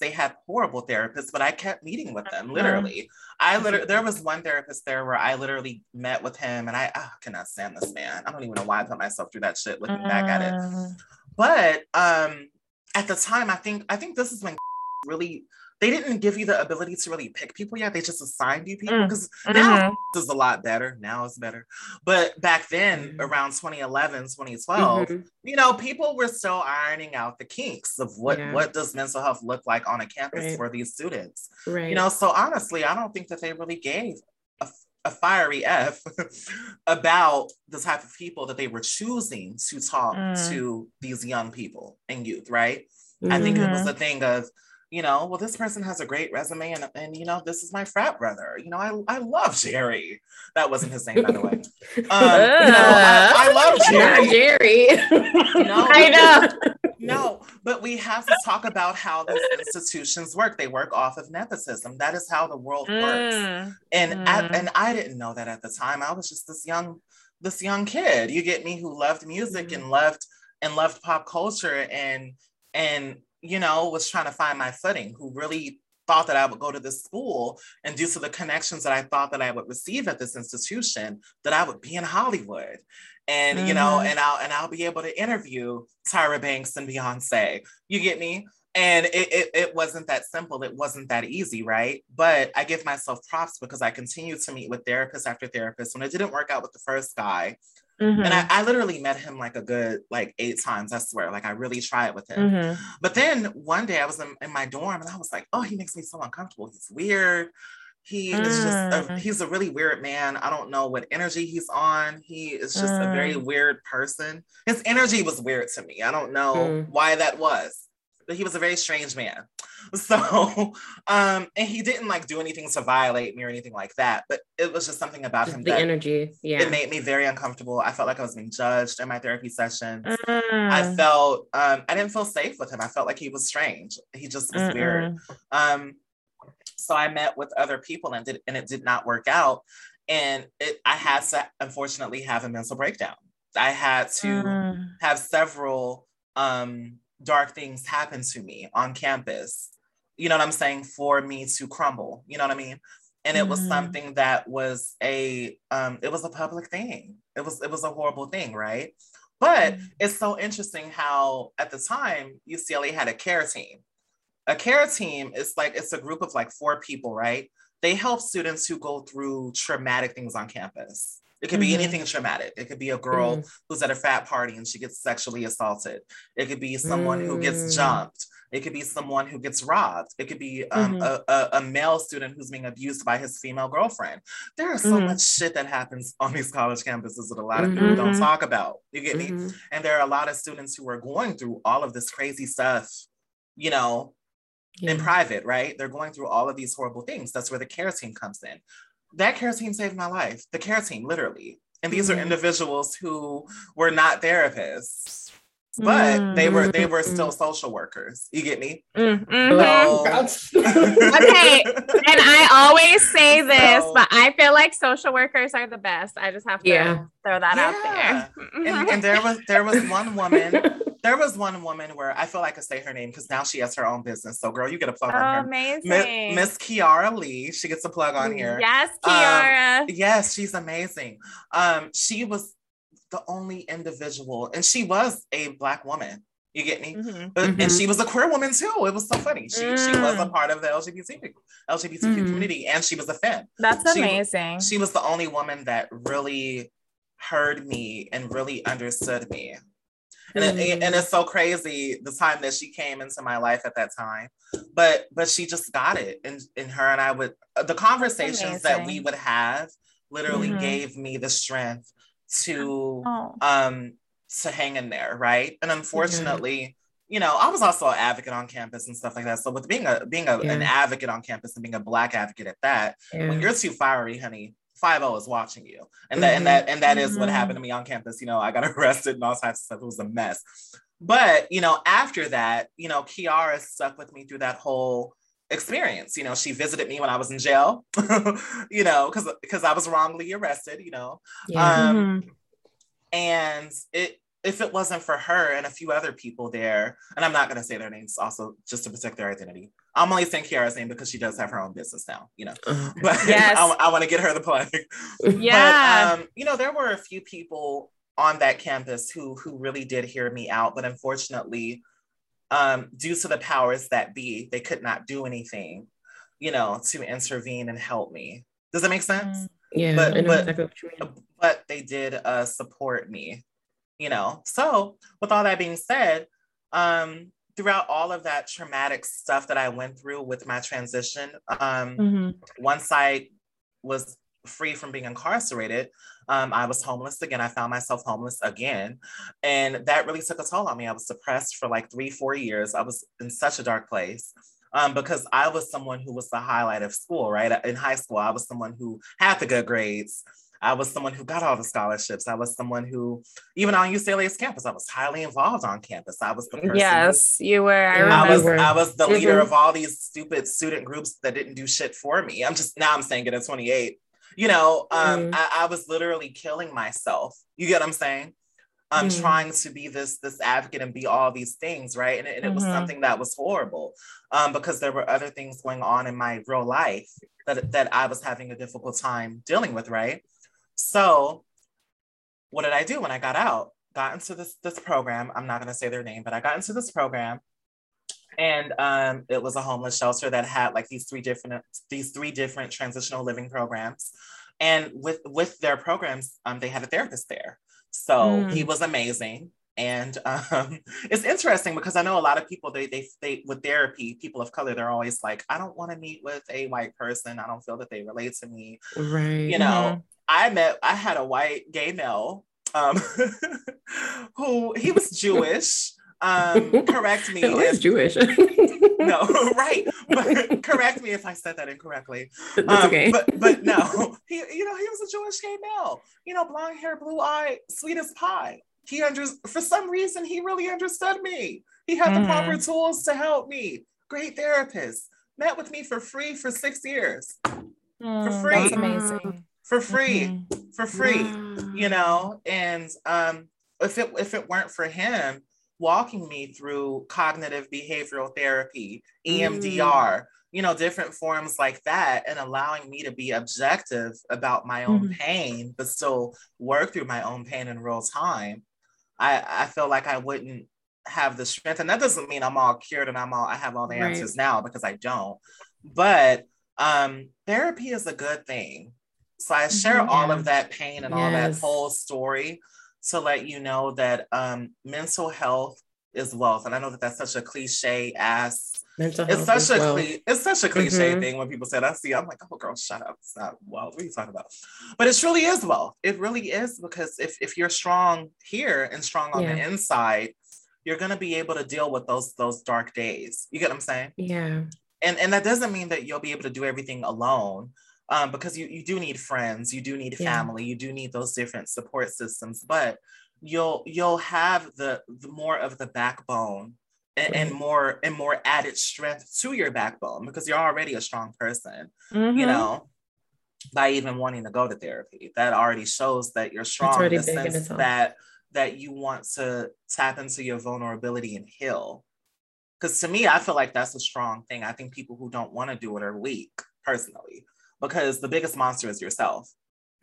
they had horrible therapists, but I kept meeting with them literally. I literally, there was one therapist there where I literally met with him and I, oh, cannot stand this man. I don't even know why I put myself through that shit looking back at it. Mm. But um, at the time, I think, I think this is when really they didn't give you the ability to really pick people yet. They just assigned you people because mm. now mm-hmm. is a lot better. Now it's better. But back then, mm-hmm. around 2011, 2012, mm-hmm. you know, people were still ironing out the kinks of what yeah. what does mental health look like on a campus right. for these students. Right. You know, so honestly, I don't think that they really gave a, a fiery F about the type of people that they were choosing to talk mm. to these young people and youth, right? I think it was mm-hmm. a thing of you know, well, this person has a great resume and, and you know, this is my frat brother. You know, I, I love Jerry. That wasn't his name, by the way. Um, uh, I, I, love Jerry. Jerry. no, I know. No, but we have to talk about how these institutions work. They work off of nepotism. That is how the world mm. works. And mm. at, and I didn't know that at the time. I was just this young, this young kid. You get me, who loved music mm. and loved and loved pop culture and and you know, was trying to find my footing, who really thought that I would go to this school and due to the connections that I thought that I would receive at this institution, that I would be in Hollywood. And mm-hmm. you know, mm-hmm. and I'll and I'll be able to interview Tyra Banks and Beyonce. You get me? and it, it, it wasn't that simple it wasn't that easy right but i give myself props because i continued to meet with therapist after therapist when it didn't work out with the first guy mm-hmm. and I, I, literally met him like a good like eight times i swear like i really tried with him mm-hmm. but then one day i was in, in, my dorm and i was like oh he makes me so uncomfortable he's weird he mm. is just a, mm. he's a really weird man i don't know what energy he's on he is just a very mm. weird person his energy was weird to me i don't know mm. why that was but he was a very strange man. So, um, and he didn't like do anything to violate me or anything like that, but it was just something about just him. The energy, yeah, it made me very uncomfortable. I felt like I was being judged in my therapy sessions. Uh, I felt, um, I didn't feel safe with him. I felt like he was strange. He just was uh-uh. weird. Um, so I met with other people and did, and it did not work out. And it, I had to unfortunately have a mental breakdown. I had to uh. have several um dark things happen to me on campus, you know what I'm saying, for me to crumble, you know what I mean? And it was mm-hmm. something that was a um, it was a public thing. It was it was a horrible thing, right? But mm-hmm. it's so interesting how at the time UCLA had a care team. A care team is like it's a group of like four people, right? They help students who go through traumatic things on campus. It could be mm-hmm. anything traumatic. It could be a girl mm-hmm. who's at a frat party and she gets sexually assaulted. It could be someone who gets mm. jumped. It could be someone who gets robbed. It could be um, mm-hmm. a, a, a, male student who's being abused by his female girlfriend. There is so mm-hmm. much shit that happens on these college campuses that a lot of people don't mm-hmm. talk about. You get me? Mm-hmm. And there are a lot of students who are going through all of this crazy stuff, you know, yeah. in private, right? They're going through all of these horrible things. That's where the care team comes in that care team saved my life. The care team, literally. And these mm-hmm. are individuals who were not therapists, but mm-hmm. they were they were still mm-hmm. social workers. You get me? Mm-hmm. So, okay. And I always say this, so, but I feel like social workers are the best. I just have to yeah. throw that yeah. out there. and, and there was there was one woman there was one woman where I feel like I could say her name because now she has her own business. So, girl, you get a plug oh, on her. Amazing. Miss Kiara Lee. She gets a plug on here. Yes, Kiara. Um, yes, she's amazing. Um, she was the only individual, and she was a black woman. You get me? Mm-hmm. But, mm-hmm. And she was a queer woman too. It was so funny. She, mm. she was a mm. part of the LGBT LGBTQ mm-hmm. community, and she was a fan. That's she, amazing. She was the only woman that really heard me and really understood me and, mm-hmm. it, and it's so crazy the time that she came into my life at that time but but she just got it and and her and i would uh, the conversations that we would have literally mm-hmm. gave me the strength to oh. um to hang in there right and unfortunately mm-hmm. You know, I was also an advocate on campus and stuff like that. So with being a being a, yeah. an advocate on campus and being a black advocate at that, yeah. when you're too fiery, honey, Five O is watching you, and that mm-hmm. and that and that is what mm-hmm. happened to me on campus. You know, I got arrested and all types of stuff. It was a mess. But you know, after that, you know, Kiara stuck with me through that whole experience. You know, she visited me when I was in jail. you know, because because I was wrongly arrested. You know, yeah. um, mm-hmm. and it if it wasn't for her and a few other people there, and I'm not going to say their names also just to protect their identity. I'm only saying Kiara's name because she does have her own business now, you know. But yes. I, I want to get her the plug. Yeah. But, um, you know, there were a few people on that campus who who really did hear me out, but unfortunately, um, due to the powers that be, they could not do anything, you know, to intervene and help me. Does that make sense? Mm, yeah, but but, but they did uh, support me you know. So, with all that being said, um, throughout all of that traumatic stuff that I went through with my transition, um, mm-hmm. once I was free from being incarcerated, um, I was homeless again. I found myself homeless again. And that really took a toll on me. I was depressed for like three, four years. I was in such a dark place. Um, because I was someone who was the highlight of school, right? In high school, I was someone who had the good grades. I was someone who got all the scholarships. I was someone who, even on UCLA's campus, I was highly involved on campus. I was the person. Yes, who, you were. I, I was. I was the leader mm-hmm. of all these stupid student groups that didn't do shit for me. I'm just now. I'm saying it at 28. You know, um, mm. I, I, was literally killing myself. You get what I'm saying? I'm mm. trying to be this this advocate and be all these things, right? And, and it mm-hmm. was something that was horrible um, because there were other things going on in my real life that that I was having a difficult time dealing with, right? So, what did I do when I got out? Got into this this program. I'm not going to say their name, but I got into this program, and um, it was a homeless shelter that had like these three different these three different transitional living programs and with with their programs um, they had a therapist there so mm. he was amazing and um, it's interesting because I know a lot of people they, they they with therapy, people of color, they're always like, I don't want to meet with a white person. I don't feel that they relate to me. Right. You know. I met I had a white gay male um, who he was Jewish. Um, correct me. If, Jewish. no, right. But correct me if I said that incorrectly. That's um, okay. But but no, he you know he was a Jewish gay male. You know, blonde hair, blue eye, sweet as pie. He under for some reason he really understood me. He had mm. the proper mm-hmm. tools to help me. Great therapist. Met with me for free for six years. Mm, for free. That's amazing. For free. Mm-hmm. For free. You know, and um if it if it weren't for him, walking me through cognitive behavioral therapy, EMDR, mm. you know, different forms like that, and allowing me to be objective about my own mm. pain, but still work through my own pain in real time. I, I feel like I wouldn't have the strength. And that doesn't mean I'm all cured and I'm all I have all the answers right. now because I don't. But um therapy is a good thing. So I share yeah. all of that pain and yes. all that whole story to let you know that um, mental health is wealth. And I know that that's such a cliche ass. Mental health it's such a cli- it's such a cliche mm-hmm. thing when people say that. I see, I'm like, oh girl, shut up. It's not wealth. What are you talking about? But it truly is wealth. It really is because if if you're strong here and strong on yeah. the inside, you're gonna be able to deal with those those dark days. You get what I'm saying? Yeah. And and that doesn't mean that you'll be able to do everything alone um, because you, you do need friends, you do need family, yeah. you do need those different support systems, but you'll you'll have the, the more of the backbone and, and, more and more added strength to your backbone because you're already a strong person, mm-hmm. you know, by even wanting to go to therapy. That already shows that you're strong in the sense that that you want to tap into your vulnerability and heal. Because to me, I feel like that's a strong thing. I think people who don't want to do it are weak, personally because the biggest monster is yourself.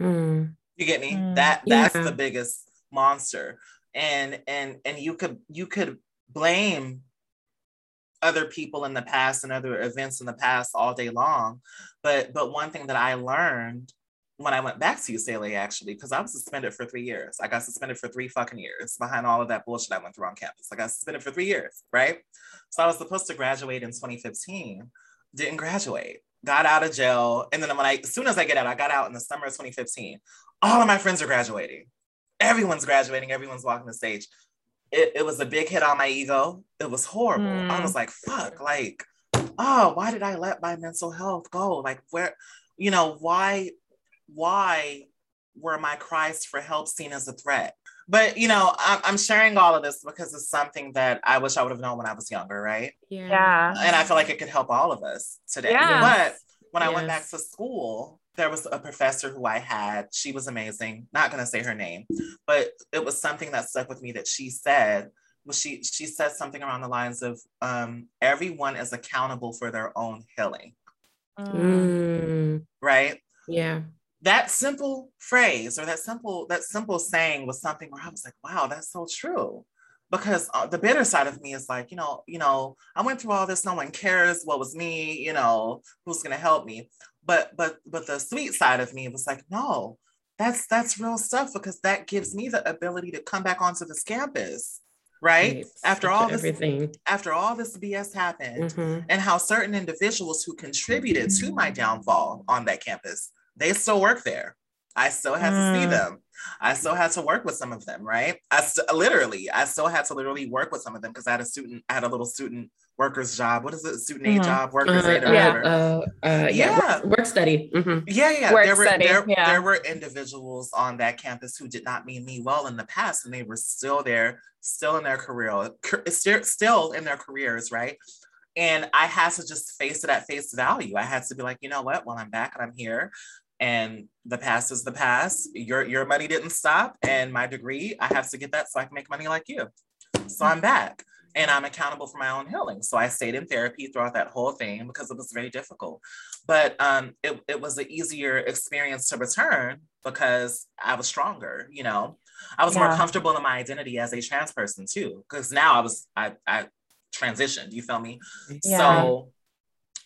Mm. You get me? Mm. That that's yeah. the biggest monster. And and and you could you could blame other people in the past and other events in the past all day long. But but one thing that I learned when I went back to UCLA actually, because I was suspended for three years. I got suspended for three fucking years behind all of that bullshit I went through on campus. I got suspended for three years, right? So I was supposed to graduate in 2015, didn't graduate got out of jail. And then when I, as soon as I get out, I got out in the summer of 2015. All of my friends are graduating. Everyone's graduating. Everyone's walking the stage. It, it was a big hit on my ego. It was horrible. Mm. I was like, fuck, like, oh, why did I let my mental health go? Like, where, you know, why, why were my cries for help seen as a threat? But you know, I'm, I'm sharing all of this because it's something that I wish I would have known when I was younger, right? Yeah. yeah. And I feel like it could help all of us today. Yeah. But when yes. I went back to school, there was a professor who I had. She was amazing. Not gonna say her name, but it was something that stuck with me that she said. Was she she said something around the lines of um, everyone is accountable for their own healing. Mm. Right? Yeah that simple phrase or that simple that simple saying was something where I was like, wow, that's so true. Because uh, the bitter side of me is like, you know, you know, I went through all this. No one cares what was me. You know, who's gonna help me? But but but the sweet side of me was like, no, that's that's real stuff because that gives me the ability to come back onto this campus right, right. after all this everything after all this bs happened mm-hmm. and how certain individuals who contributed to my downfall on that campus they still work there. I still had mm. to see mm. them. I still had to work with some of them, right? I st- literally, I still had to literally work with some of them because I had a student, I had a little student workers job. What is it? Student aid mm-hmm. job, workers uh, aid, or yeah, uh, uh, yeah, yeah. Work, work study. Mm-hmm. Yeah, yeah. Work there were study. There, yeah. there were individuals on that campus who did not mean me well in the past, and they were still there, still in their career, still in their careers, right? And I had to just face it at face value. I had to be like, you know what? Well, I'm back and I'm here and the past is the past. Your your money didn't stop, and my degree, I have to get that so I can make money like you. So I'm back, and I'm accountable for my own healing. So I stayed in therapy throughout that whole thing because it was very difficult, but um, it it was an easier experience to return because I was stronger. You know, I was yeah. more comfortable in my identity as a trans person too, because now I was I I transitioned. You feel me? Yeah. So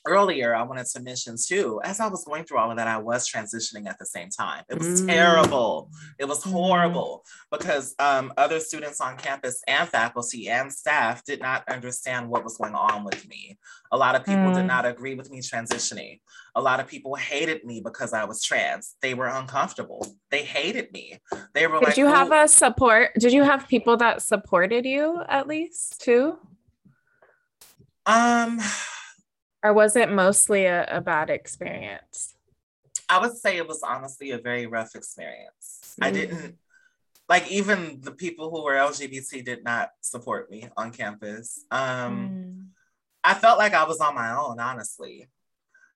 earlier I wanted to mention too, as I was going through all of that, I was transitioning at the same time. It was mm. terrible. It was horrible because um, other students on campus and faculty and staff did not understand what was going on with me. A lot of people mm. did not agree with me transitioning. A lot of people hated me because I was trans. They were uncomfortable. They hated me. They were did like, you have a support? Did you have people that supported you at least too? Um, or was it mostly a, a bad experience? I would say it was honestly a very rough experience. Mm. I didn't like even the people who were LGBT did not support me on campus. Um, mm. I felt like I was on my own, honestly.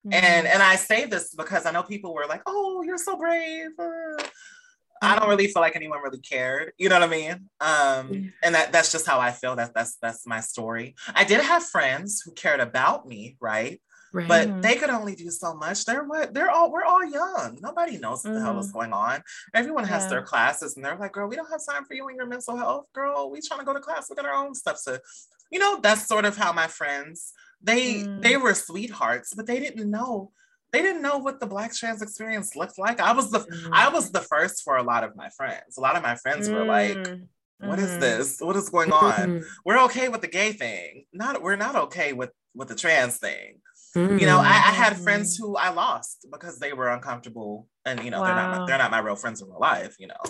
Mm. And and I say this because I know people were like, "Oh, you're so brave." Uh, I don't really feel like anyone really cared. You know what I mean? Um, and that that's just how I feel. That that's that's my story. I did have friends who cared about me, right? Right. But mm-hmm. they could only do so much. They're what they're all we're all young. Nobody knows what the hell is mm-hmm. going on. Everyone has yeah. their classes and they're like, girl, we don't have time for you and your mental health. Girl, we trying to go to class. We got our own stuff. So, you know, that's sort of how my friends, they mm. they were sweethearts, but they didn't know they didn't know what the black trans experience looked like. I was the mm. I was the first for a lot of my friends. A lot of my friends mm. were like, mm. "What is mm-hmm. this? What is going on? Mm-hmm. we're okay with the gay thing. Not we're not okay with with the trans thing." Mm. You know, I, I, had friends who I lost because they were uncomfortable, and you know, wow. they're not they're not my real friends in real life. You know,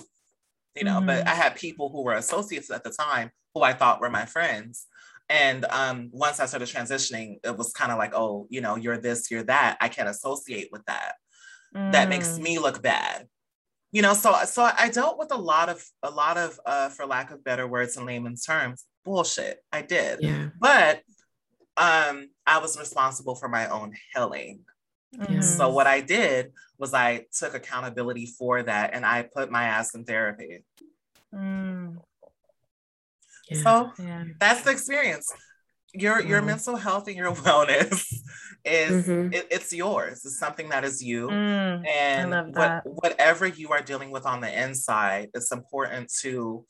you know, mm. but I had people who were associates at the time who I thought were my friends and um, once I started transitioning, it was kind of like, oh, you know, you're this, you're that. I can't associate with that. Mm. That makes mm. me look bad. You know, so so I dealt with a lot of a lot of, uh, for lack of better words in layman's terms, bullshit. I did, yeah. but um, I was responsible for my own healing. Mm. So what I did was I took accountability for that, and I put my ass in therapy. Mm. Yeah. So yeah. that's the experience. Your your mental health and your wellness is mm-hmm. it, it's yours. It's something that is you. Mm, and what, whatever you are dealing with on the inside, it's important to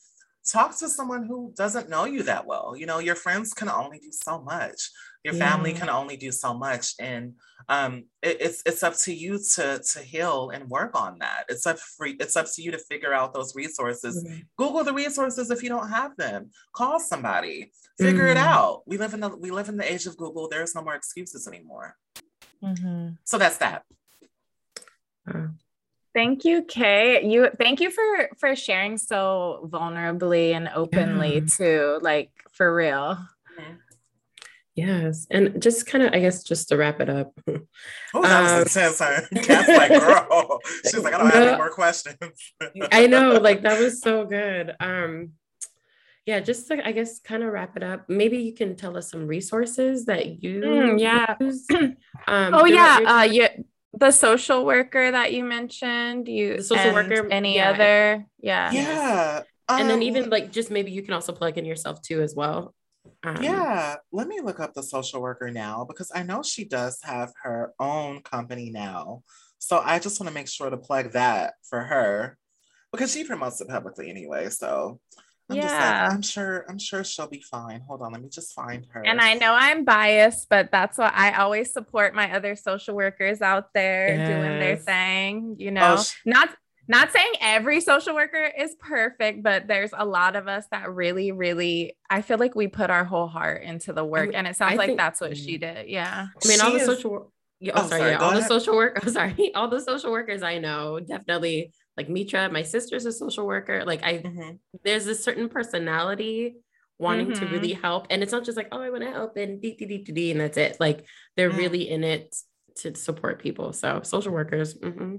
talk to someone who doesn't know you that well. You know, your friends can only do so much your family can only do so much and um, it, it's it's up to you to to heal and work on that it's up for it's up to you to figure out those resources mm-hmm. google the resources if you don't have them call somebody figure mm-hmm. it out we live in the we live in the age of google there's no more excuses anymore mm-hmm. so that's that Thank you, Kae. You thank you for for sharing so vulnerably and openly yeah. too. Like for real. Yes. And just kind of, I guess, just to wrap it up. Oh, that was um, intense. Huh? like, girl. She's like, I don't no, have any more questions. I know, like that was so good. Um, yeah, just to, I guess, kind of wrap it up. Maybe you can tell us some resources that you mm, yeah. Use. Um, oh yeah, uh, yeah. The social worker that you mentioned, you the social worker, any yeah. other, yeah, yeah. and then um, even like just maybe you can also plug in yourself too as well. Um, yeah, let me look up the social worker now because I know she does have her own company now. So I just want to make sure to plug that for her because she promotes it publicly anyway. So I'm yeah. Like, I'm sure, I'm sure she'll be fine. Hold on, let me just find her. And I know I'm biased, but that's why I always support my other social workers out there yes. doing their thing, you oh, know. Oh, she- not not saying every social worker is perfect, but there's a lot of us that really, really, I feel like we put our whole heart into the work. I mean, and it sounds I like think, that's what she mm. did. Yeah. I mean, she all the is, social yeah, oh, oh, sorry, sorry yeah, all ahead. the social work. I'm sorry, all the social workers I know definitely like Mitra. My sister's a social worker. Like I, mm-hmm. there's a certain personality wanting mm-hmm. to really help, and it's not just like oh I want to help and d d d d and that's it. Like they're mm. really in it to support people. So social workers. Mm-hmm.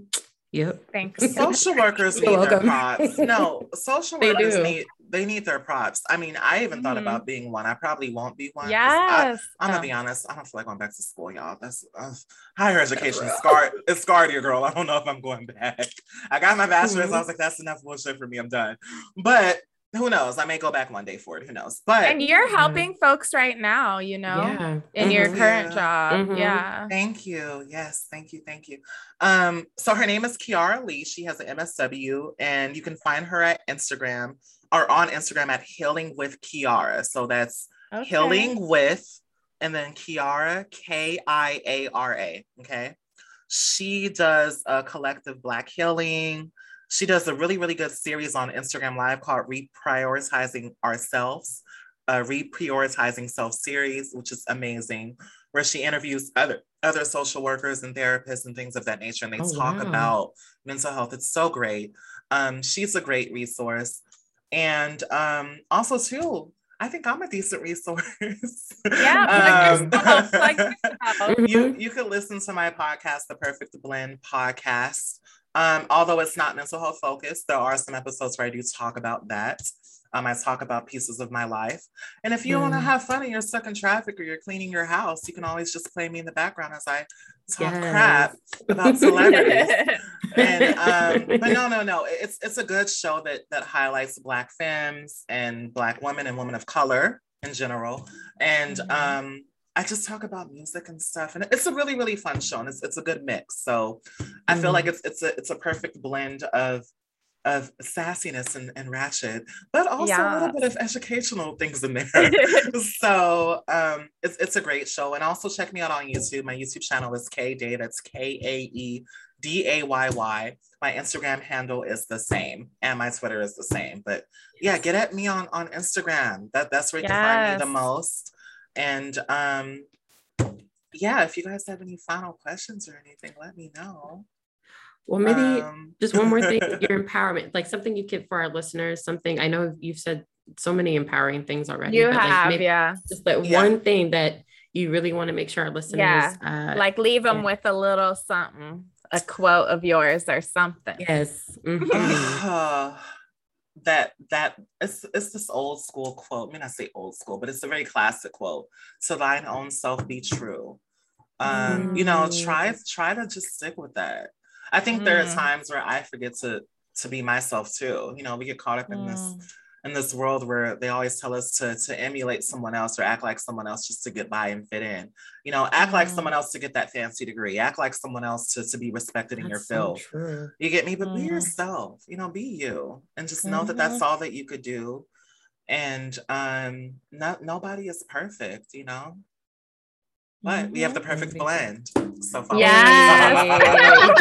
Yep. Thanks. Social workers need their props. No, social workers they need they need their props. I mean, I even mm-hmm. thought about being one. I probably won't be one. Yes. I, am gonna be honest. I don't feel like going back to school, y'all. That's uh, higher education scarred. It's scarred you, girl. I don't know if I'm going back. I got my bachelor's. Mm-hmm. I was like, that's enough bullshit for me. I'm done. But who knows? I may go back one day for it. Who knows? But and you're helping folks right now, you know, yeah. in mm-hmm. your current yeah. job. Mm-hmm. Yeah. Thank you. Yes, thank you, thank you. Um, so her name is Kiara Lee. She has an MSW, and you can find her at Instagram or on Instagram at Healing with Kiara. So that's okay. Healing with, and then Kiara, K I A R A. Okay. She does a collective Black healing. She does a really, really good series on Instagram Live called Reprioritizing Ourselves, a Reprioritizing Self series, which is amazing, where she interviews other other social workers and therapists and things of that nature, and they oh, talk wow. about mental health. It's so great. Um, she's a great resource, and um, also too, I think I'm a decent resource. Yeah, um, like you you can listen to my podcast, the Perfect Blend podcast. Um, although it's not mental health focused, there are some episodes where I do talk about that. Um, I talk about pieces of my life. And if you mm. want to have fun and you're stuck in traffic or you're cleaning your house, you can always just play me in the background as I talk yes. crap about celebrities. and um, but no, no, no. It's it's a good show that that highlights black femmes and black women and women of color in general. And mm-hmm. um I just talk about music and stuff, and it's a really, really fun show, and it's, it's a good mix. So, I feel mm-hmm. like it's it's a it's a perfect blend of of sassiness and, and ratchet, but also a little bit of educational things in there. so um, it's, it's a great show. And also check me out on YouTube. My YouTube channel is KaeDayy. That's K A E D A Y Y. My Instagram handle is the same, and my Twitter is the same. But yeah, get at me on on Instagram. That that's where you yes. can find me the most. And um, yeah, if you guys have any final questions or anything, let me know. Well, maybe um, just one more thing your empowerment, like something you could for our listeners, something I know you've said so many empowering things already. You have, like yeah. Just that yeah. one thing that you really want to make sure our listeners, yeah. Uh, like leave them yeah. with a little something, a quote of yours or something. Yes. Mm-hmm. that that it's it's this old school quote. I mean, I say old school, but it's a very classic quote. To thine own self be true. Um, mm. you know, try mm. try to just stick with that. I think mm. there are mm. times where I forget to to be myself too. You know, we get caught up in mm. this in this world where they always tell us to to emulate someone else or act like someone else just to get by and fit in. You know, act like someone else to get that fancy degree. Act like someone else to to be respected in that's your field. So you get me? But be mm. yourself. You know, be you, and just know mm-hmm. that that's mm-hmm. all that you could do. And um, not nobody is perfect. You know, but we have the mm-hmm. perfect blend so far. Yeah.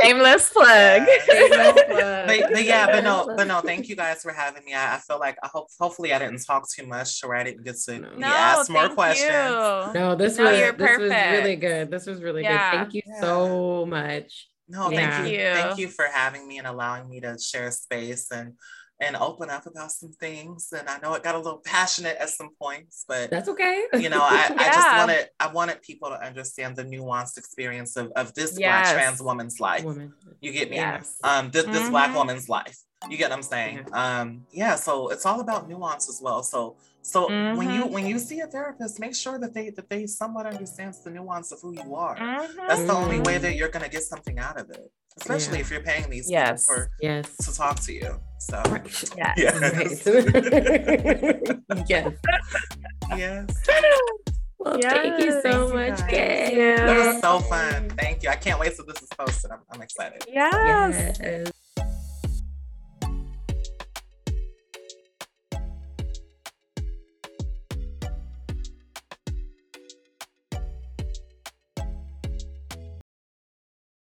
Shameless plug. but, but, yeah, but no, but no, thank you guys for having me. I, I, feel like I hope hopefully I didn't talk too much or I didn't get to no, ask more questions. You. No, this no, was this perfect. was really good. This was really yeah. good. Thank you yeah. so much. No, yeah. thank you. Thank you for having me and allowing me to share space and and open up about some things. And I know it got a little passionate at some points, but that's okay. you know, I, yeah. I just wanted I wanted people to understand the nuanced experience of, of this yes. black trans woman's life. Woman. You get me? Yes. Um, this, this mm-hmm. black woman's life. You get what I'm saying? Mm-hmm. Um, yeah, so it's all about nuance as well. So so mm-hmm. when you mm-hmm. when you see a therapist, make sure that they that they somewhat understands the nuance of who you are. Mm-hmm. That's the only way that you're gonna get something out of it. Especially yeah. if you're paying these yes. people for yes. to talk to you. So yes. yes. yes. yes. Well, yes, thank you so thank much, Kae. That was so fun. Thank you. I can't wait till this is posted. I'm, I'm excited. Yes. yes.